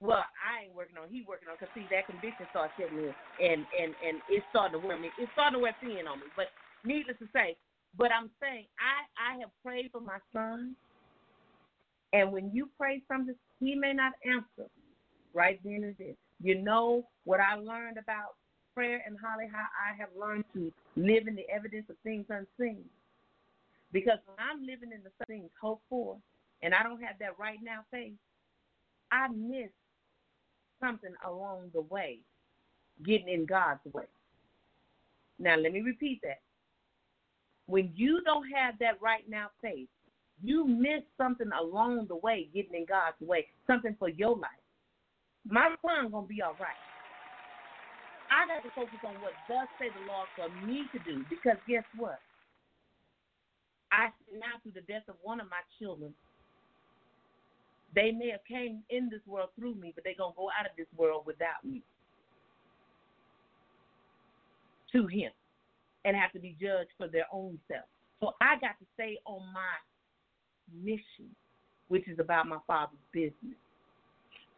Well, I ain't working on. it. He working on. Cause see that conviction starts hitting me, and and and it's starting to wear me. It's starting to wear thin on me. But needless to say, but I'm saying I I have prayed for my son, and when you pray something, he may not answer right then and there. You know what I learned about prayer and Holly, how I have learned to live in the evidence of things unseen. Because when I'm living in the things hoped for, and I don't have that right now faith, I miss something along the way, getting in God's way. Now, let me repeat that. When you don't have that right now faith, you miss something along the way, getting in God's way, something for your life my son gonna be all right. I got to focus on what does say the Lord for me to do because guess what? I now through the death of one of my children, they may have came in this world through me, but they're gonna go out of this world without me. To him. And have to be judged for their own self. So I got to stay on my mission, which is about my father's business.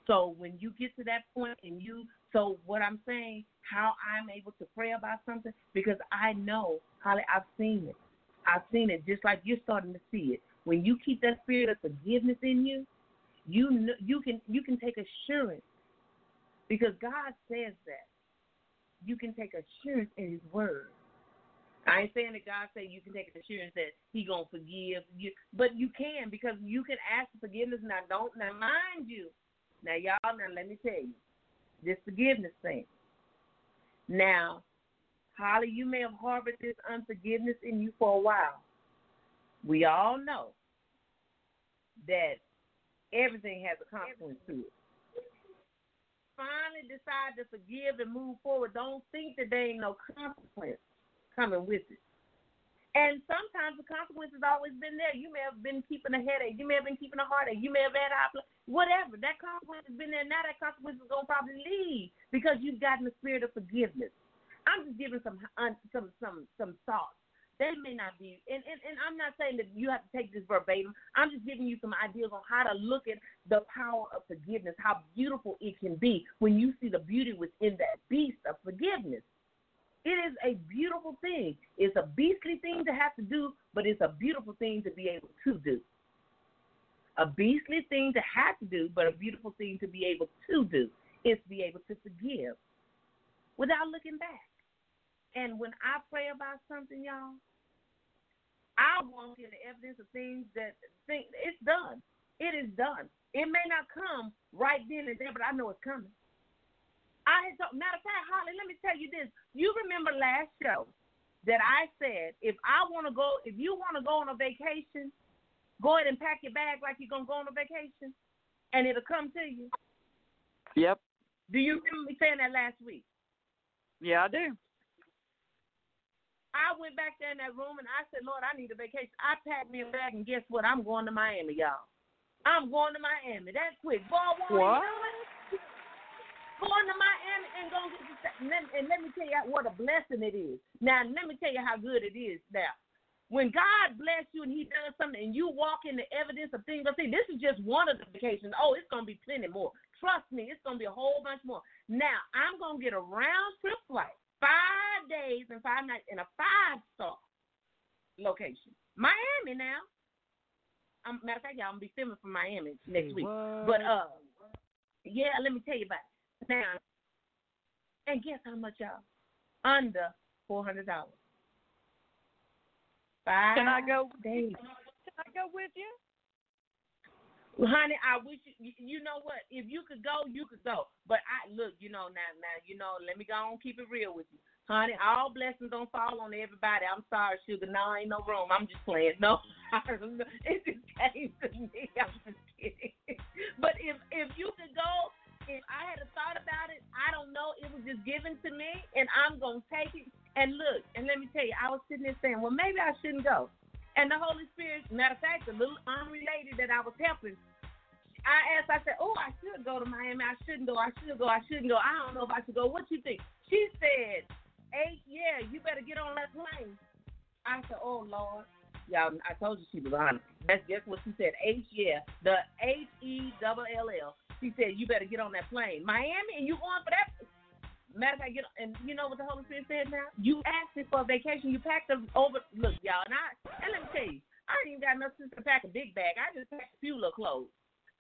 So when you get to that point and you So what I'm saying, how I'm able to pray about something, because I know, Holly, I've seen it. I've seen it just like you're starting to see it. When you keep that spirit of forgiveness in you, you know, you can you can take assurance because God says that. You can take assurance in His Word. I ain't saying that God said you can take assurance that He gonna forgive you, but you can because you can ask for forgiveness. Now, don't now mind you. Now, y'all, now let me tell you this forgiveness thing. Now, Holly, you may have harbored this unforgiveness in you for a while. We all know that everything has a consequence to it. Finally decide to forgive and move forward. Don't think that there ain't no consequence coming with it. And sometimes the consequence has always been there. You may have been keeping a headache. You may have been keeping a heartache. You may have had high blood, whatever. That consequence has been there. Now that consequence is gonna probably leave because you've gotten the spirit of forgiveness. I'm just giving some some some some thoughts. They may not be, and, and and I'm not saying that you have to take this verbatim. I'm just giving you some ideas on how to look at the power of forgiveness, how beautiful it can be when you see the beauty within that beast of. It is a beautiful thing. It's a beastly thing to have to do, but it's a beautiful thing to be able to do. A beastly thing to have to do, but a beautiful thing to be able to do is to be able to forgive without looking back. And when I pray about something, y'all, I walk in the evidence of things that think it's done. It is done. It may not come right then and there, but I know it's coming. I had told, matter of fact, Holly, let me tell you this. You remember last show that I said if I want to go, if you want to go on a vacation, go ahead and pack your bag like you're gonna go on a vacation, and it'll come to you. Yep. Do you remember me saying that last week? Yeah, I do. I went back there in that room and I said, Lord, I need a vacation. I packed me a bag and guess what? I'm going to Miami, y'all. I'm going to Miami. That's quick. Boy, what? Going to Miami and going to get and let, and let me tell you what a blessing it is. Now, let me tell you how good it is now. When God bless you and He does something and you walk in the evidence of things, I say this is just one of the vacations. Oh, it's gonna be plenty more. Trust me, it's gonna be a whole bunch more. Now I'm gonna get a round trip flight, five days and five nights in a five star location, Miami. Now, um, matter of fact, y'all, I'm gonna be filming from Miami next week. But uh, yeah, let me tell you about it. Now, and guess how much, y'all? Under four hundred dollars. Five Can I go? days. Can I go with you? Well, honey, I wish you, you know what? If you could go, you could go. But I look, you know, now, now, you know, let me go on keep it real with you, honey. All blessings don't fall on everybody. I'm sorry, sugar. No, ain't no room. I'm just playing. No, it just came to me. I'm just kidding. But if if you could go, if I had a thought about it, I don't know. It was just given to me, and I'm gonna take it. And look, and let me tell you, I was sitting there saying, well, maybe I shouldn't go. And the Holy Spirit, matter of fact, the little unrelated that I was helping, I asked, I said, oh, I should go to Miami. I shouldn't go. I should go. I shouldn't go. I don't know if I should go. What you think? She said, eight, yeah, you better get on that plane. I said, oh, Lord. Y'all, I told you she was honest. That's just what she said. H, yeah. The H E double L L. She said, you better get on that plane. Miami, and you going for that? Matter of fact, get, and you know what the Holy Spirit said now? You asked me for a vacation. You packed them over. Look, y'all, and I, and let me tell you, I ain't even got enough to pack a big bag. I just packed a few little clothes.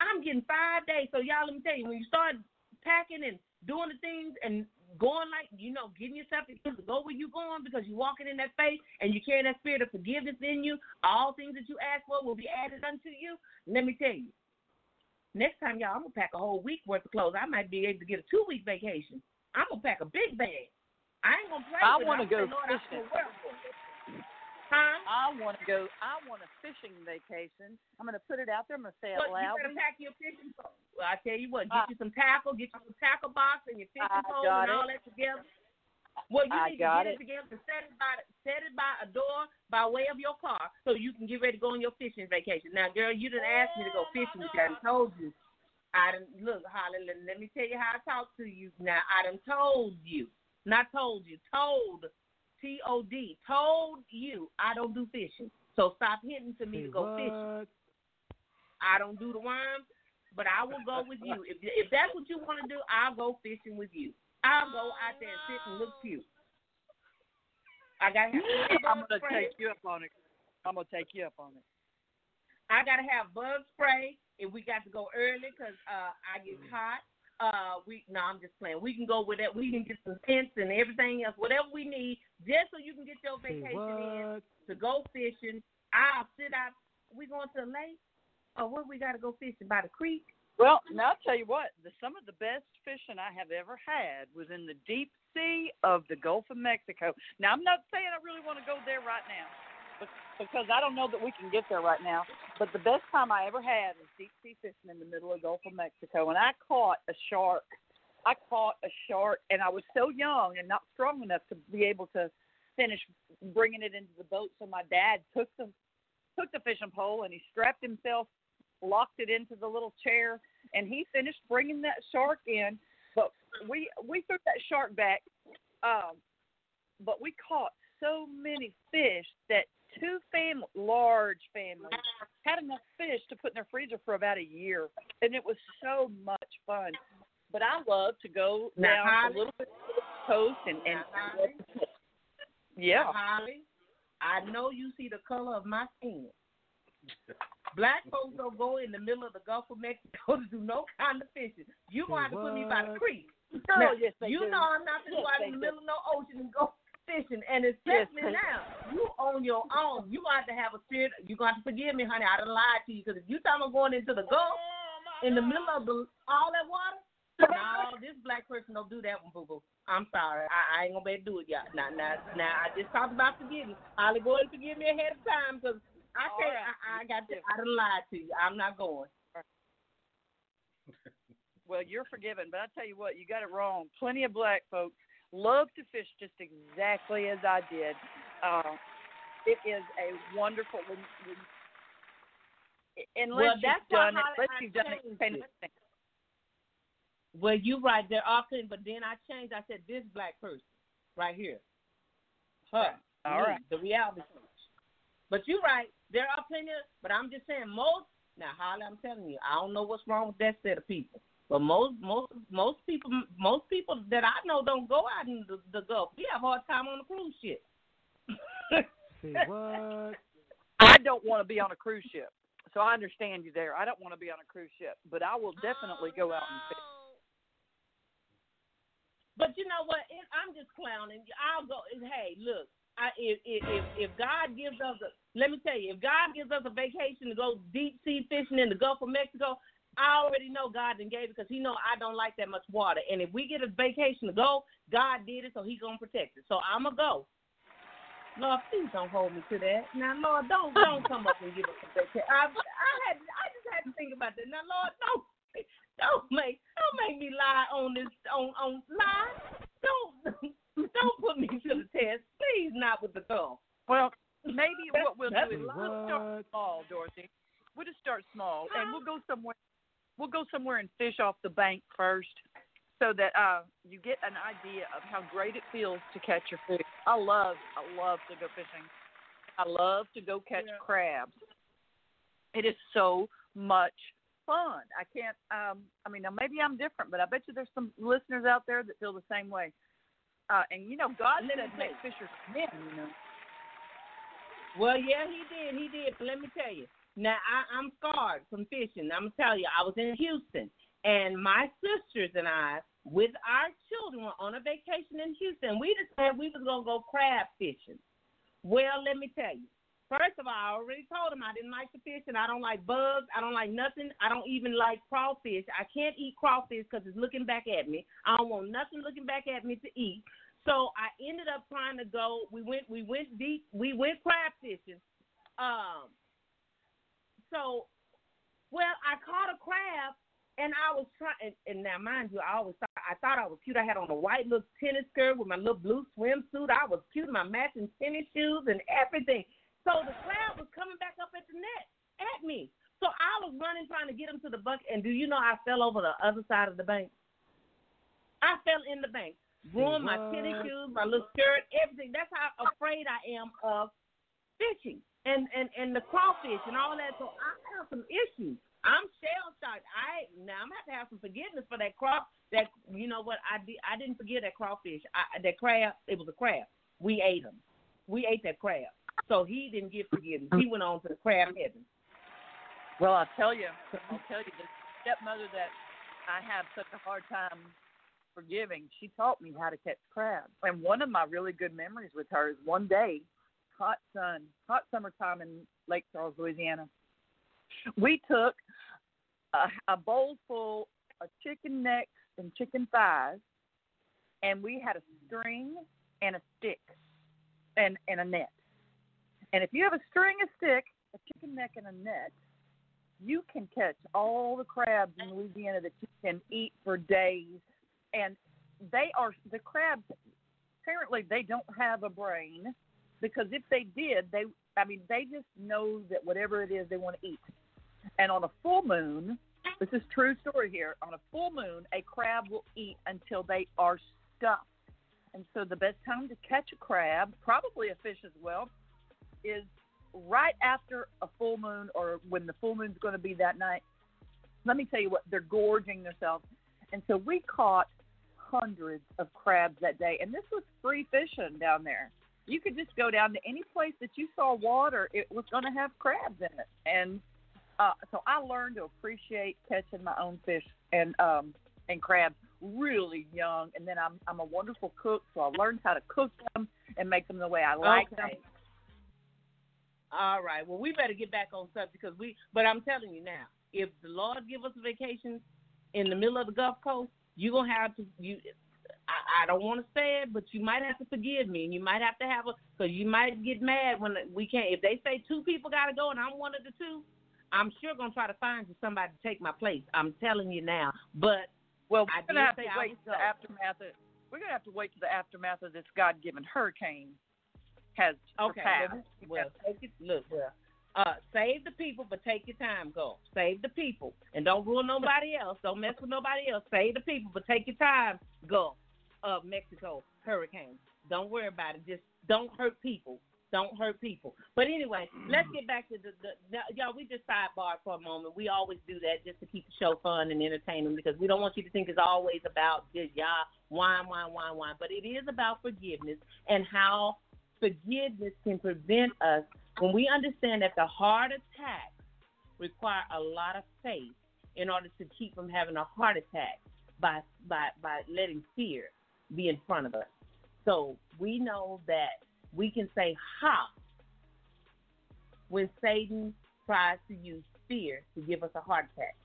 I'm getting five days. So y'all, let me tell you, when you start packing and doing the things and going like, you know, getting yourself to go where you going because you're walking in that faith and you carry that spirit of forgiveness in you, all things that you ask for will be added unto you. Let me tell you, next time, y'all, I'm gonna pack a whole week worth of clothes. I might be able to get a two week vacation. I'm gonna pack a big bag. I ain't gonna play. I it. wanna I'm go saying, Lord, I fishing. can work for it. Huh? I want to go. I want a fishing vacation. I'm going to put it out there. I'm going to say it Well, you loudly. better pack your fishing pole. Well, I tell you what, get uh, you some tackle, get you some tackle box and your fishing I pole and all that together. Well, you I need to get it. it. together and set it by set it by a door by way of your car so you can get ready to go on your fishing vacation. Now, girl, you didn't ask me to go fishing with you. I done told you. I done look, Holly. Let, let me tell you how I talk to you. Now, I done told you, not told you, told T O D, told you I don't do fishing. So stop hinting to me to go fishing. I don't do the worms, but I will go with you. If if that's what you want to do, I'll go fishing with you. I'll go out there and sit and look cute. I gotta have. I'm gonna spray. take you up on it. I'm gonna take you up on it. I gotta have bug spray, and we got to go early 'cause uh, I get hot. Uh, we no, I'm just playing. We can go with that. We can get some tents and everything else, whatever we need, just so you can get your vacation in to go fishing. I'll sit out. We going to the lake, or where we gotta go fishing by the creek? Well, now I'll tell you what, the, some of the best fishing I have ever had was in the deep sea of the Gulf of Mexico. Now, I'm not saying I really want to go there right now because I don't know that we can get there right now. But the best time I ever had was deep sea fishing in the middle of the Gulf of Mexico. And I caught a shark. I caught a shark, and I was so young and not strong enough to be able to finish bringing it into the boat. So my dad took the took the fishing pole and he strapped himself locked it into the little chair, and he finished bringing that shark in. But we we threw that shark back, um, but we caught so many fish that two fam large families had enough fish to put in their freezer for about a year, and it was so much fun. But I love to go Now, down Holly- a little bit to the coast and and yeah. Holly, I know you see the color of my skin. Black folks don't go in the middle of the Gulf of Mexico to do no kind of fishing. You gonna have to put me by the creek. Girl, Now, yes, you do. know I'm not gonna Yes, go out in the do. middle of no ocean and go fishing. And Yes, especially they do. now, you on your own. You gonna have a spirit. You gonna forgive me, honey. I done lied to you because if you talking about going into the oh, Gulf in the middle of the all that water. No, this black person don't do that one, boo boo. I'm sorry. I, I ain't gonna be able to do it, y'all. Now, now, now, I just talked about forgiving. Holly, go ahead and forgive me ahead of time because I All can't. right. I, I got. To, I lied to you. I'm not going. Well, you're forgiven, but I tell you what, you got it wrong. Plenty of black folks love to fish just exactly as I did. Uh, it is a wonderful. When, when, unless Well, that's you've done it, unless I you've done it, changed kind it. thing. Well, you're right. Are plenty, but then I changed. I said this black person right here. Her. All me, right. The reality coach. But you're right. There are plenty. Of, but I'm just saying most. Now, Holly, I'm telling you, I don't know what's wrong with that set of people. But most most most people most people that I know don't go out in the, the Gulf. We have a hard time on the cruise ship. Say what? I don't want to be on a cruise ship, so I understand you there. I don't want to be on a cruise ship, but I will definitely go out and fish. Oh, but you know what? It, I'm just clowning. I'll go. Hey, look. If, if if God gives us a, let me tell you, if God gives us a vacation to go deep sea fishing in the Gulf of Mexico, I already know God done gave because He know I don't like that much water. And if we get a vacation to go, God did it, so He gonna protect it. So I'ma go. Lord, please don't hold me to that. Now, Lord, don't don't come up and give us a vacation. I I had I just had to think about that. Now, Lord, don't don't make don't make me lie on this on on lie. Don't don't put me to the test, please. Not with the Gulf. Well, maybe what we'll do is we'll start small, Dorothy. We'll just start small, and we'll go somewhere. We'll go somewhere and fish off the bank first, so that uh, you get an idea of how great it feels to catch your fish. I love, I love to go fishing. I love to go catch crabs. It is so much fun. I can't. Um, I mean, now maybe I'm different, but I bet you there's some listeners out there that feel the same way. Uh, and you know, God Let said make fishers men. You know. Well, yeah, he did. He did. But let me tell you. Now, I, I'm scarred from fishing. I'm gonna tell you, I was in Houston, and my sisters and I, with our children, were on a vacation in Houston. We decided we was gonna go crab fishing. Well, let me tell you. First of all, I already told him I didn't like the fish, and I don't like bugs. I don't like nothing. I don't even like crawfish. I can't eat crawfish because it's looking back at me. I don't want nothing looking back at me to eat. So I ended up trying to go. We went. We went deep. We went crab fishing. Um. So, well, I caught a crab, and I was trying. And, now, mind you, I always thought I thought I was cute. I had on a white little tennis skirt with my little blue swimsuit. I was cute. My matching tennis shoes and everything. So the crab was coming back up at the net at me. So I was running trying to get him to the bucket. And do you know I fell over the other side of the bank? I fell in the bank, ruined my tennis shoes, my little skirt, everything. That's how afraid I am of fishing and and and the crawfish and all that. So I have some issues. I'm shell shocked. I now I'm gonna have to have some forgiveness for that crop. That you know what I did. I didn't forget that crawfish. I, that crab. It was a crab. We ate him. We ate that crab. So he didn't get forgiveness. He mm-hmm. went on to the crab heaven. Well, I'll tell you, I'll tell you, the stepmother that I have such a hard time forgiving, she taught me how to catch crabs. And one of my really good memories with her is one day, hot sun, hot summertime in Lake Charles, Louisiana. We took a, a bowl full of chicken necks and chicken thighs, and we had a string and a stick and, and a net. And if you have a string, a stick, a chicken neck, and a net, you can catch all the crabs in Louisiana that you can eat for days. And they are the crabs. Apparently, they don't have a brain because if they did, they I mean they just know that whatever it is they want to eat. And on a full moon, this is true story here. On a full moon, a crab will eat until they are stuffed. And so the best time to catch a crab, probably a fish as well, is right after a full moon or when the full moon's going to be that night. Let me tell you what, they're gorging themselves. And so we caught hundreds of crabs that day. And this was free fishing down there. You could just go down to any place that you saw water, it was going to have crabs in it. And uh, so I learned to appreciate catching my own fish and um, and crabs really young. And then I'm I'm a wonderful cook, so I learned how to cook them and make them the way I like Okay. them. All right. Well, we better get back on subject because we. But I'm telling you now, if the Lord give us a vacation in the middle of the Gulf Coast, you're gonna have to. You, I, I don't want to say it, but you might have to forgive me, and you might have to have a because you might get mad when we can't. If they say two people got to go and I'm one of the two, I'm sure gonna try to find you somebody to take my place. I'm telling you now. But Well, I we're gonna have to I wait to the aftermath. Of, we're gonna have to wait to the aftermath of this God-given hurricane has Okay. Well, it. Look, well, uh, save the people, but take your time. Go. Save the people, and don't ruin nobody else. Don't mess with nobody else. Save the people, but take your time. Go. Of Mexico hurricane. Don't worry about it. Just don't hurt people. Don't hurt people. But anyway, let's get back to the, the, the y'all. We just sidebar for a moment. We always do that just to keep the show fun and entertaining because we don't want you to think it's always about just y'all whine, whine, whine, whine. But it is about forgiveness and how forgiveness can prevent us when we understand that the heart attacks require a lot of faith in order to keep from having a heart attack by by by letting fear be in front of us. So we know that we can say ha when Satan tries to use fear to give us a heart attack.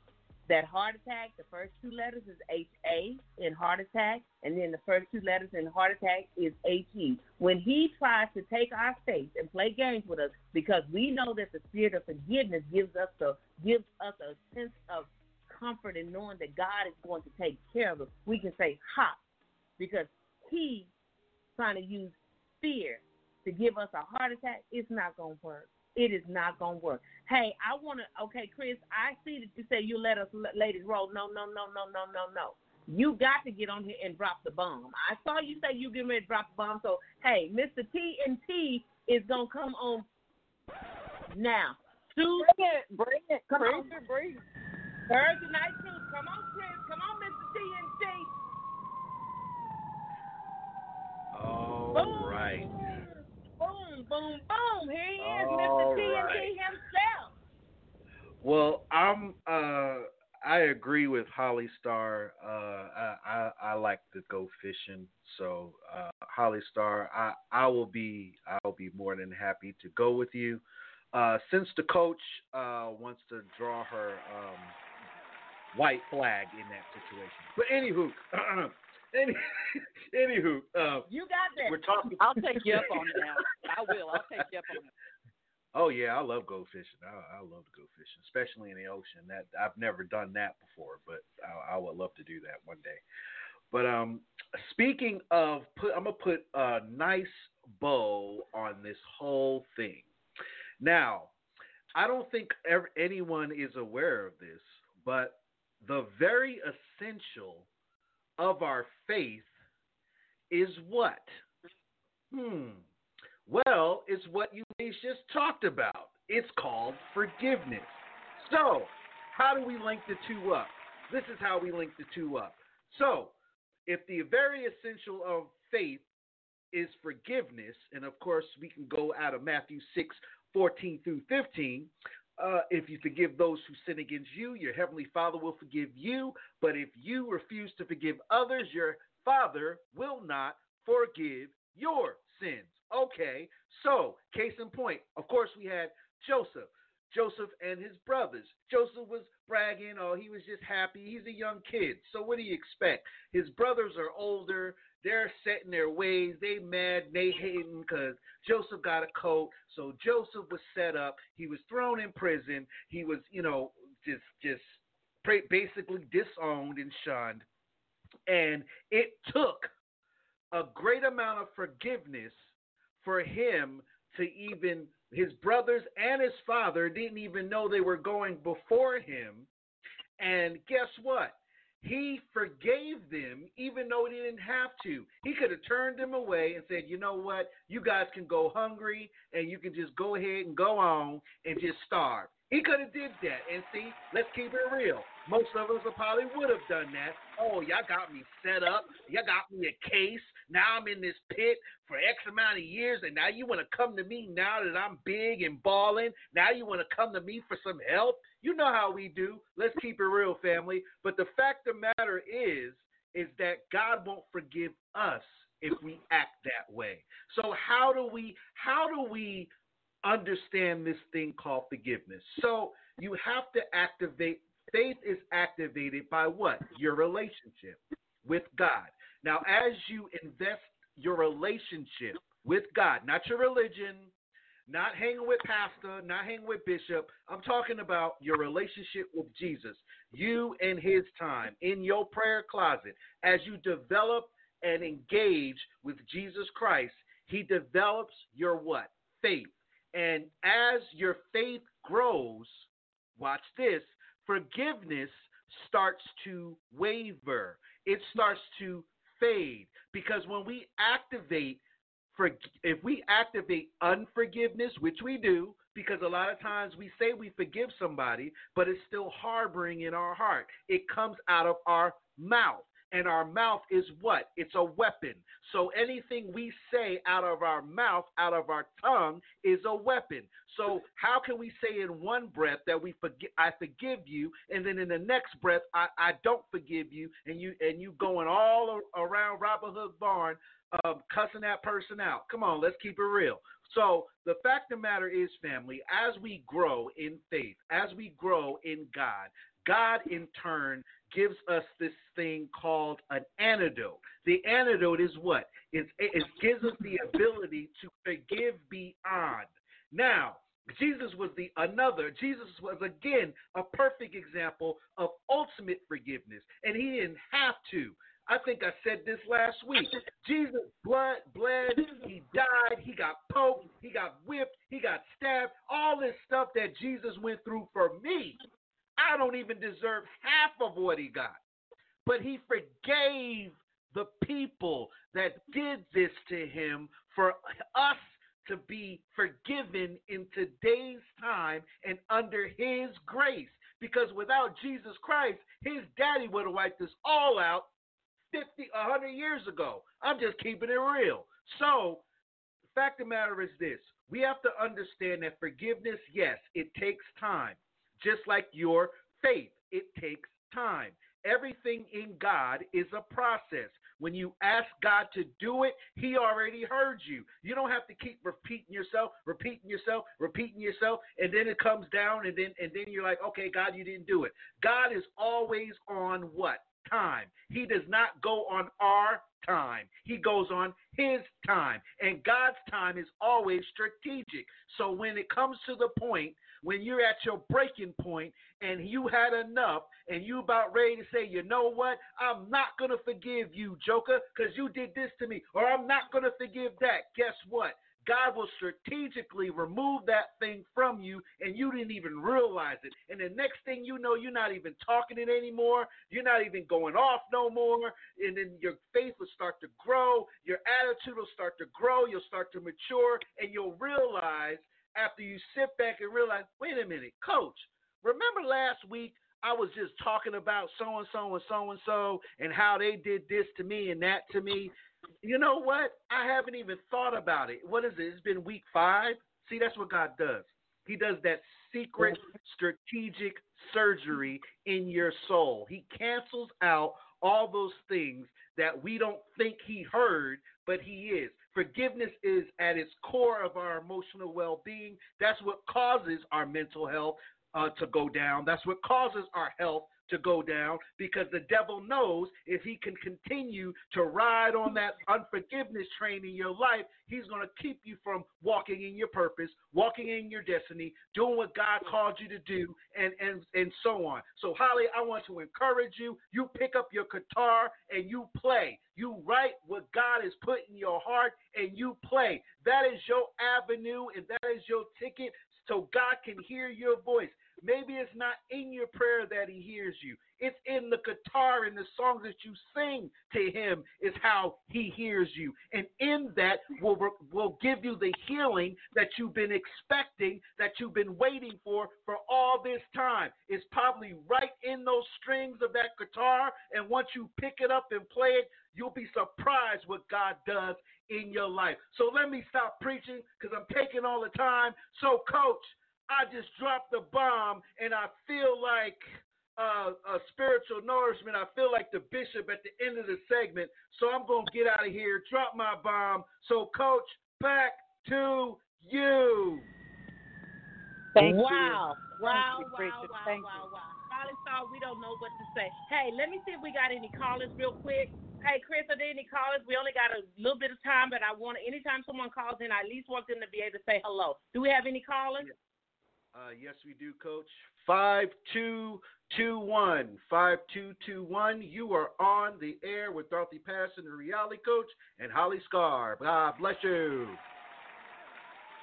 That heart attack, the first two letters is H A in heart attack, and then the first two letters in heart attack is H E. When he tries to take our faith and play games with us, because we know that the spirit of forgiveness gives us the gives us a sense of comfort in knowing that God is going to take care of us, we can say ha, because he trying to use fear to give us a heart attack, it's not going to work. It is not going to work. Hey, I want to, okay, Chris, I see that you say you let us ladies roll. No, no, no, no, no, no, no. You got to get on here and drop the bomb. I saw you say you getting ready to drop the bomb. So, hey, Mr. T and T is going to come on now. Two, bring it, bring it, come bring on. it, bring it. Thursday night truth. Come on, Chris. Come on, Mr. T and T. All right. Boom, boom. Here he is, All Mr. Right. himself. Well, I'm. Uh, I agree with Holly Star. Uh, I, I I like to go fishing, so uh, Holly Star, I I will be I'll be more than happy to go with you. Uh, since the coach uh, wants to draw her um, white flag in that situation, but anywho, any, anywho, uh, You got that. we're talking. I'll take you up on it now. I will. I'll take you up on it. Oh yeah, I love go fishing. I, I love to go fishing, especially in the ocean. That I've never done that before, but I, I would love to do that one day. But um, speaking of, put, I'm gonna put a nice bow on this whole thing. Now, I don't think ever, anyone is aware of this, but the very essential of our faith is what? Hmm. Well, it's what you just talked about. It's called forgiveness. So, how do we link the two up? This is how we link the two up. So, if the very essential of faith is forgiveness, and of course we can go out of Matthew 6, 14 through 15. Uh, if you forgive those who sin against you, your heavenly Father will forgive you. But if you refuse to forgive others, your Father will not forgive your sins. Okay, so case in point, of course, we had Joseph. Joseph and his brothers. Joseph was bragging, oh, he was just happy. He's a young kid. So what do you expect? His brothers are older. They're set in their ways. They mad. They hating because Joseph got a coat. So Joseph was set up. He was thrown in prison. He was, you know, just just basically disowned and shunned. And it took a great amount of forgiveness for him to even his brothers and his father didn't even know they were going before him. And guess what? He forgave them even though he didn't have to. He could have turned them away and said, you know what? You guys can go hungry and you can just go ahead and go on and just starve. He could have did that. And see, let's keep it real. Most of us probably would have done that. Oh, y'all got me set up. Y'all got me a case. Now I'm in this pit for X amount of years, and now you want to come to me now that I'm big and balling. Now you want to come to me for some help. You know how we do. Let's keep it real, family. But the fact of the matter is, is that God won't forgive us if we act that way. So how do we how do we understand this thing called forgiveness. So you have to activate faith is activated by what? Your relationship with God. Now, as you invest your relationship with God, not your religion, not hanging with pastor, not hanging with bishop. I'm talking about your relationship with Jesus. You and his time in your prayer closet. As you develop and engage with Jesus Christ, he develops your what? Faith. And as your faith grows, watch this, forgiveness starts to waver. It starts to fade because when we activate for if we activate unforgiveness, which we do, because a lot of times we say we forgive somebody, but it's still harboring in our heart. It comes out of our mouth and our mouth is what? It's a weapon. So anything we say out of our mouth, out of our tongue, is a weapon. So how can we say in one breath that we forgive, I forgive you, and then in the next breath I, I don't forgive you, and you and you going all around Robin Hood Barn, um, cussing that person out? Come on, let's keep it real. So the fact of the matter is, family, as we grow in faith, as we grow in God, God in turn gives us this thing called an antidote. The antidote is what? It's, it gives us the ability to forgive beyond. Now, Jesus was the another. Jesus was again a perfect example of ultimate forgiveness, and he didn't have to. I think I said this last week. Jesus blood bled, he died, he got poked, he got whipped, he got stabbed, all this stuff that Jesus went through for me. I don't even deserve half of what he got. But he forgave the people that did this to him for us to be forgiven in today's time and under his grace. Because without Jesus Christ, his daddy would have wiped us all out 50, 100 years ago. I'm just keeping it real. So, the fact of the matter is this we have to understand that forgiveness, yes, it takes time just like your faith. It takes time. Everything in God is a process. When you ask God to do it, He already heard you. You don't have to keep repeating yourself, repeating yourself, repeating yourself, and then it comes down, and then and then you're like, okay, God, you didn't do it. God is always on what time. He does not go on our time. He goes on his time. And God's time is always strategic. So when it comes to the point when you're at your breaking point and you had enough and you about ready to say, you know what, I'm not going to forgive you, Joker, because you did this to me, or I'm not going to forgive that. Guess what? God will strategically remove that thing from you and you didn't even realize it. And the next thing you know, you're not even talking it anymore. You're not even going off no more. And then your faith will start to grow. Your attitude will start to grow. You'll start to mature and you'll realize after you sit back and realize, wait a minute, coach, remember last week I was just talking about so and so and so and so and how they did this to me and that to me. You know what? I haven't even thought about it. What is it? It's been week five. See, that's what God does. He does that secret strategic surgery in your soul. He cancels out all those things that we don't think he heard, but he is. Forgiveness is at its core of our emotional well being. That's what causes our mental health uh, to go down. That's what causes our health to go down because the devil knows if he can continue to ride on that unforgiveness train in your life, he's going to keep you from walking in your purpose, walking in your destiny, doing what God called you to do, and and and so on. So Holly, I want to encourage you. You pick up your guitar and you play. You write what God has put in your heart and you play. That is your avenue and that is your ticket so God can hear your voice. Maybe it's not in your prayer that he hears you. It's in the guitar and the songs that you sing to him is how he hears you. And in that will will give you the healing that you've been expecting, that you've been waiting for for all this time. It's probably right in those strings of that guitar and once you pick it up and play it, you'll be surprised what God does in your life. So let me stop preaching cuz I'm taking all the time. So coach, I just dropped the bomb and I feel like uh, a spiritual nourishment. I feel like the bishop at the end of the segment. So I'm going to get out of here, drop my bomb. So, coach, back to you. Thank wow. You. Wow, Thank wow, you, wow, Thank wow, wow. Holly Star, we don't know what to say. Hey, let me see if we got any callers real quick. Hey, Chris, are there any callers? We only got a little bit of time, but I want anytime someone calls in, I at least want them to be able to say hello. Do we have any callers? Yeah. Uh, yes, we do, Coach. Five two two one five two two one. You are on the air with Dorothy Patterson, the reality coach, and Holly Star. God bless you.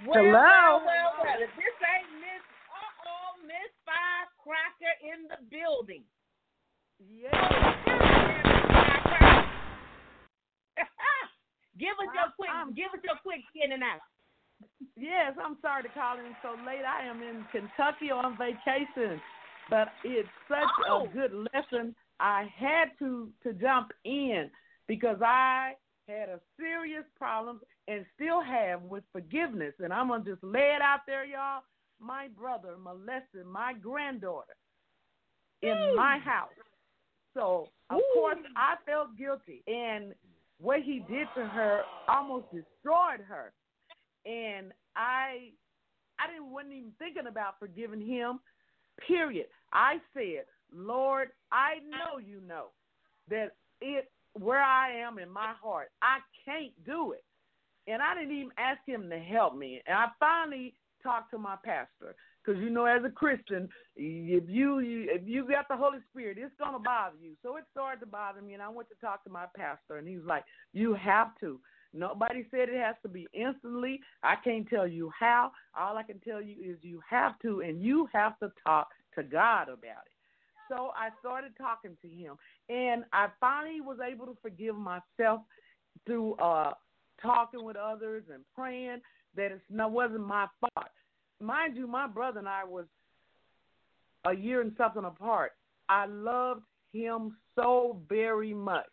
Well, Hello. Well, well, well. If this ain't Miss, uh oh, Miss Firecracker in the building. Yeah. give us your quick, give us your quick in and out. Yes, I'm sorry to call in so late. I am in Kentucky on vacation, but it's such Oh. a good lesson. I had to to jump in because I had a serious problem and still have with forgiveness. And I'm gonna just lay it out there, y'all. My brother molested my granddaughter in my house. So of course I felt guilty and what he did to her almost destroyed her and I I didn't wasn't even thinking about forgiving him. Period. I said, Lord, I know you know that it where I am in my heart, I can't do it. And I didn't even ask him to help me. And I finally talked to my pastor because you know, as a Christian, if you, you if you got the Holy Spirit, it's gonna bother you. So it started to bother me, and I went to talk to my pastor, and he was like, "You have to." Nobody said it has to be instantly. I can't tell you how. All I can tell you is you have to, and you have to talk to God about it. So I started talking to him, and I finally was able to forgive myself through uh, talking with others and praying that it wasn't my fault. Mind you, my brother and I was a year and something apart. I loved him so very much,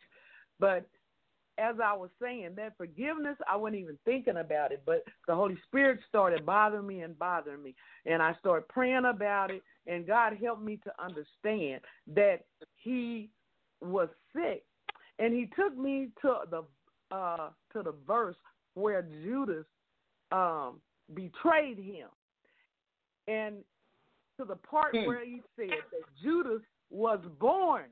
but as I was saying, that forgiveness, I wasn't even thinking about it, but the Holy Spirit started bothering me and bothering me. And I started praying about it, and God helped me to understand that He was sick. And He took me to the uh, to the verse where Judas um, betrayed Him, and to the part Hmm. where He said that Judas was born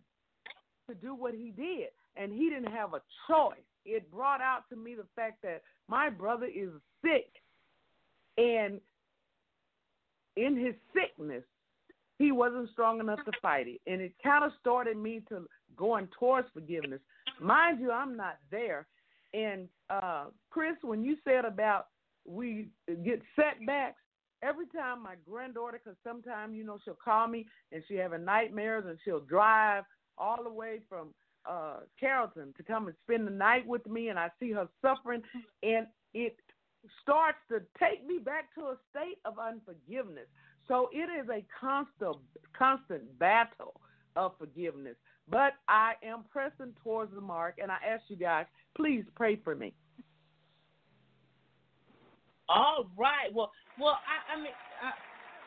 to do what he did and he didn't have a choice. It brought out to me the fact that my brother is sick, and in his sickness, he wasn't strong enough to fight it. And it kind of started me to going towards forgiveness. Mind you, I'm not there. And uh, Chris, when you said about we get setbacks, every time my granddaughter, because sometimes you know she'll call me and she having nightmares and she'll drive all the way from uh Carrollton to come and spend the night with me and I see her suffering and it starts to take me back to a state of unforgiveness. So it is a constant, constant battle of forgiveness. But I am pressing towards the mark, and I ask you guys, please pray for me. All right. Well, well, I, I mean, uh,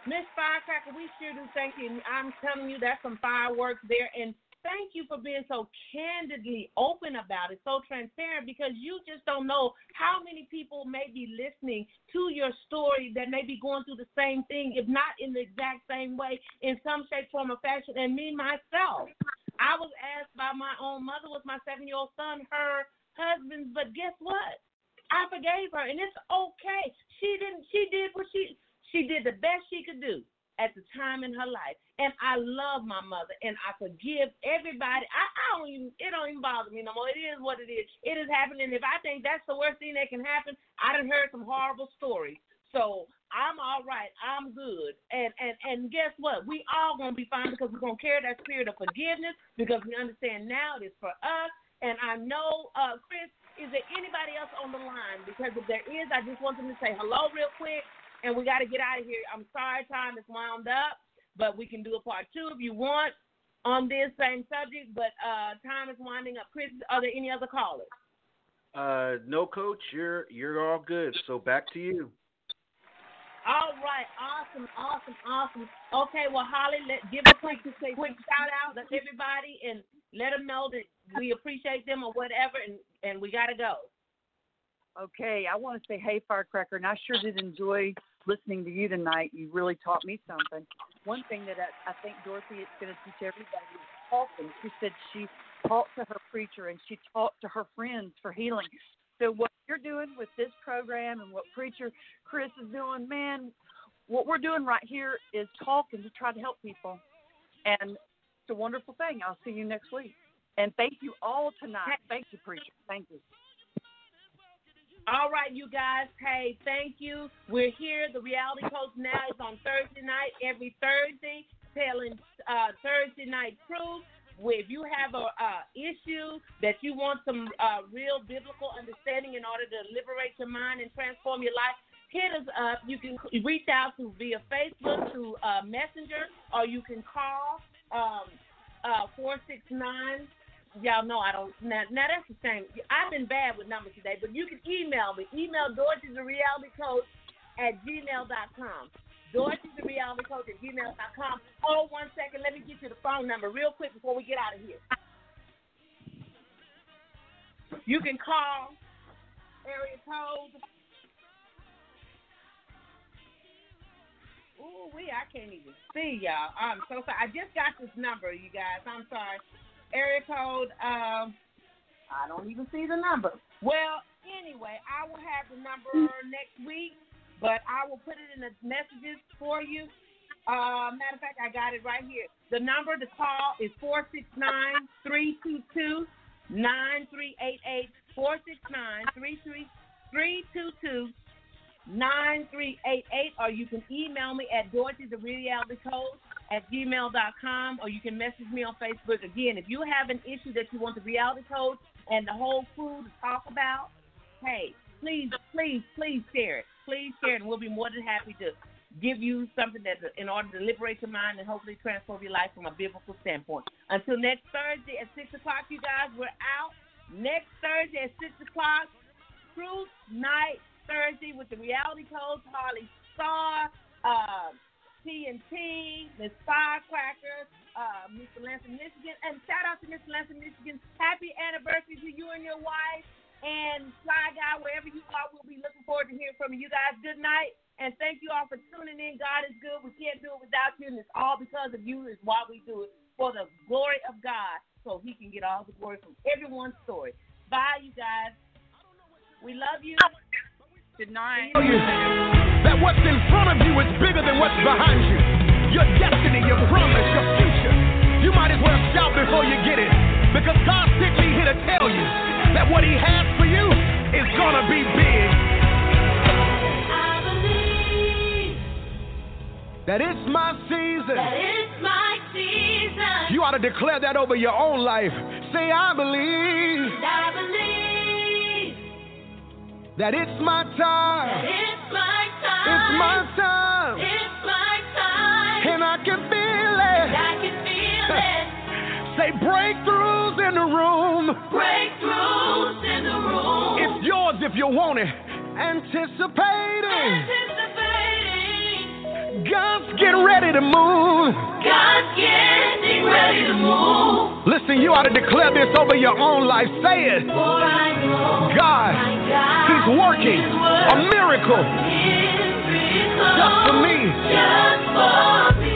Miss Firecracker, we sure do thank you. I'm telling you, that's some fireworks there, and thank you for being so candidly open about it, so transparent, because you just don't know how many people may be listening to your story that may be going through the same thing, if not in the exact same way, in some shape, form, or fashion. And me myself, I was asked by my own mother, was my seven year old son, her husband, but guess what? I forgave her, and it's okay. She didn't. She did what she she did the best she could do at the time in her life, and I love my mother, and I forgive everybody. I, I don't even. It don't even bother me no more. It is what it is. It is happening. If I think that's the worst thing that can happen, I done heard some horrible stories. So I'm all right. I'm good. And and and guess what? We all gonna be fine because we're gonna carry that spirit of forgiveness because we understand now it is for us. And I know, uh, Chris, is there anybody else on the line? Because if there is, I just want them to say hello real quick, and we got to get out of here. I'm sorry, time is wound up, but we can do a part two if you want on this same subject. But uh, time is winding up. Chris, are there any other callers? Uh, no, coach, you're you're all good. So back to you. All right, awesome, awesome, awesome. Okay, well, Holly, let give a quick quick shout out to everybody and let them know that we appreciate them or whatever, and and we gotta go. Okay, I want to say, hey, Firecracker, and I sure did enjoy listening to you tonight. You really taught me something. One thing that I, I think Dorothy is going to teach everybody is talking. She said she talked to her preacher and she talked to her friends for healing. So what you're doing with this program and what preacher Chris is doing, man, what we're doing right here is talking to try to help people, and it's a wonderful thing. I'll see you next week. And thank you all tonight. Thank you, preacher. Thank you. All right, you guys. Hey, thank you. We're here. The Reality Coach now is on Thursday night, every Thursday, telling uh, Thursday night truth. If you have a uh, issue that you want some uh, real biblical understanding in order to liberate your mind and transform your life, hit us up. You can reach out to via Facebook to uh, Messenger, or you can call um, uh, four six nine y'all know I don't. Now, now that's the same. I've been bad with numbers today, but you can email me. Email Dorothy the Reality Coach at gmail.com. Dorothy the Reality Coach at gmail.com. Hold one second. Let me get you the phone number real quick before we get out of here. You can call area code. Ooh, we I can't even see y'all. I'm so sorry. I just got this number, you guys. I'm sorry area code. Um, I don't even see the number. Well, anyway, I will have the number next week, but I will put it in the messages for you. Uh, matter of fact, I got it right here. The number to call is 469 322 9388. 469 322 9388, or you can email me at Dorothy the Reality Coach at gmail.com, or you can message me on Facebook. Again, if you have an issue that you want the Reality Coach and the whole crew to talk about, hey, please, please, please share it. Please share it, and we'll be more than happy to give you something that, in order to liberate your mind and hopefully transform your life from a biblical standpoint. Until next Thursday at 6 o'clock, you guys, we're out. Next Thursday at 6 o'clock, Truth Night Thursday with the reality coach, Harley Starr, uh, TNT, Miss Firecracker, uh, Mr. Lansing, Michigan. And shout out to Mr. Lansing, Michigan. Happy anniversary to you and your wife. And Fly Guy, wherever you are, we'll be looking forward to hearing from you guys. Good night. And thank you all for tuning in. God is good. We can't do it without you. And it's all because of you is why we do it. For the glory of God. So he can get all the glory from everyone's story. Bye, you guys. We love you. Good night. That what's in front of you is bigger than what's behind you. Your destiny, your promise, your future. You might as well shout before you get it. Because God sent me here to tell you that what He has for you is going to be big. That it's my season. That it's my season. You ought to declare that over your own life. Say, I believe. I believe that it's my time. It's my time. It's my time. It's my time. And I can feel it. I can feel it. Say breakthroughs in the room. Breakthroughs in the room. It's yours if you want it. Anticipating. Anticipating. God's getting ready to move. God's getting ready to move. Listen, you ought to declare this over your own life. Say it. For I know God, He's working a miracle miracle just for me. Just for me.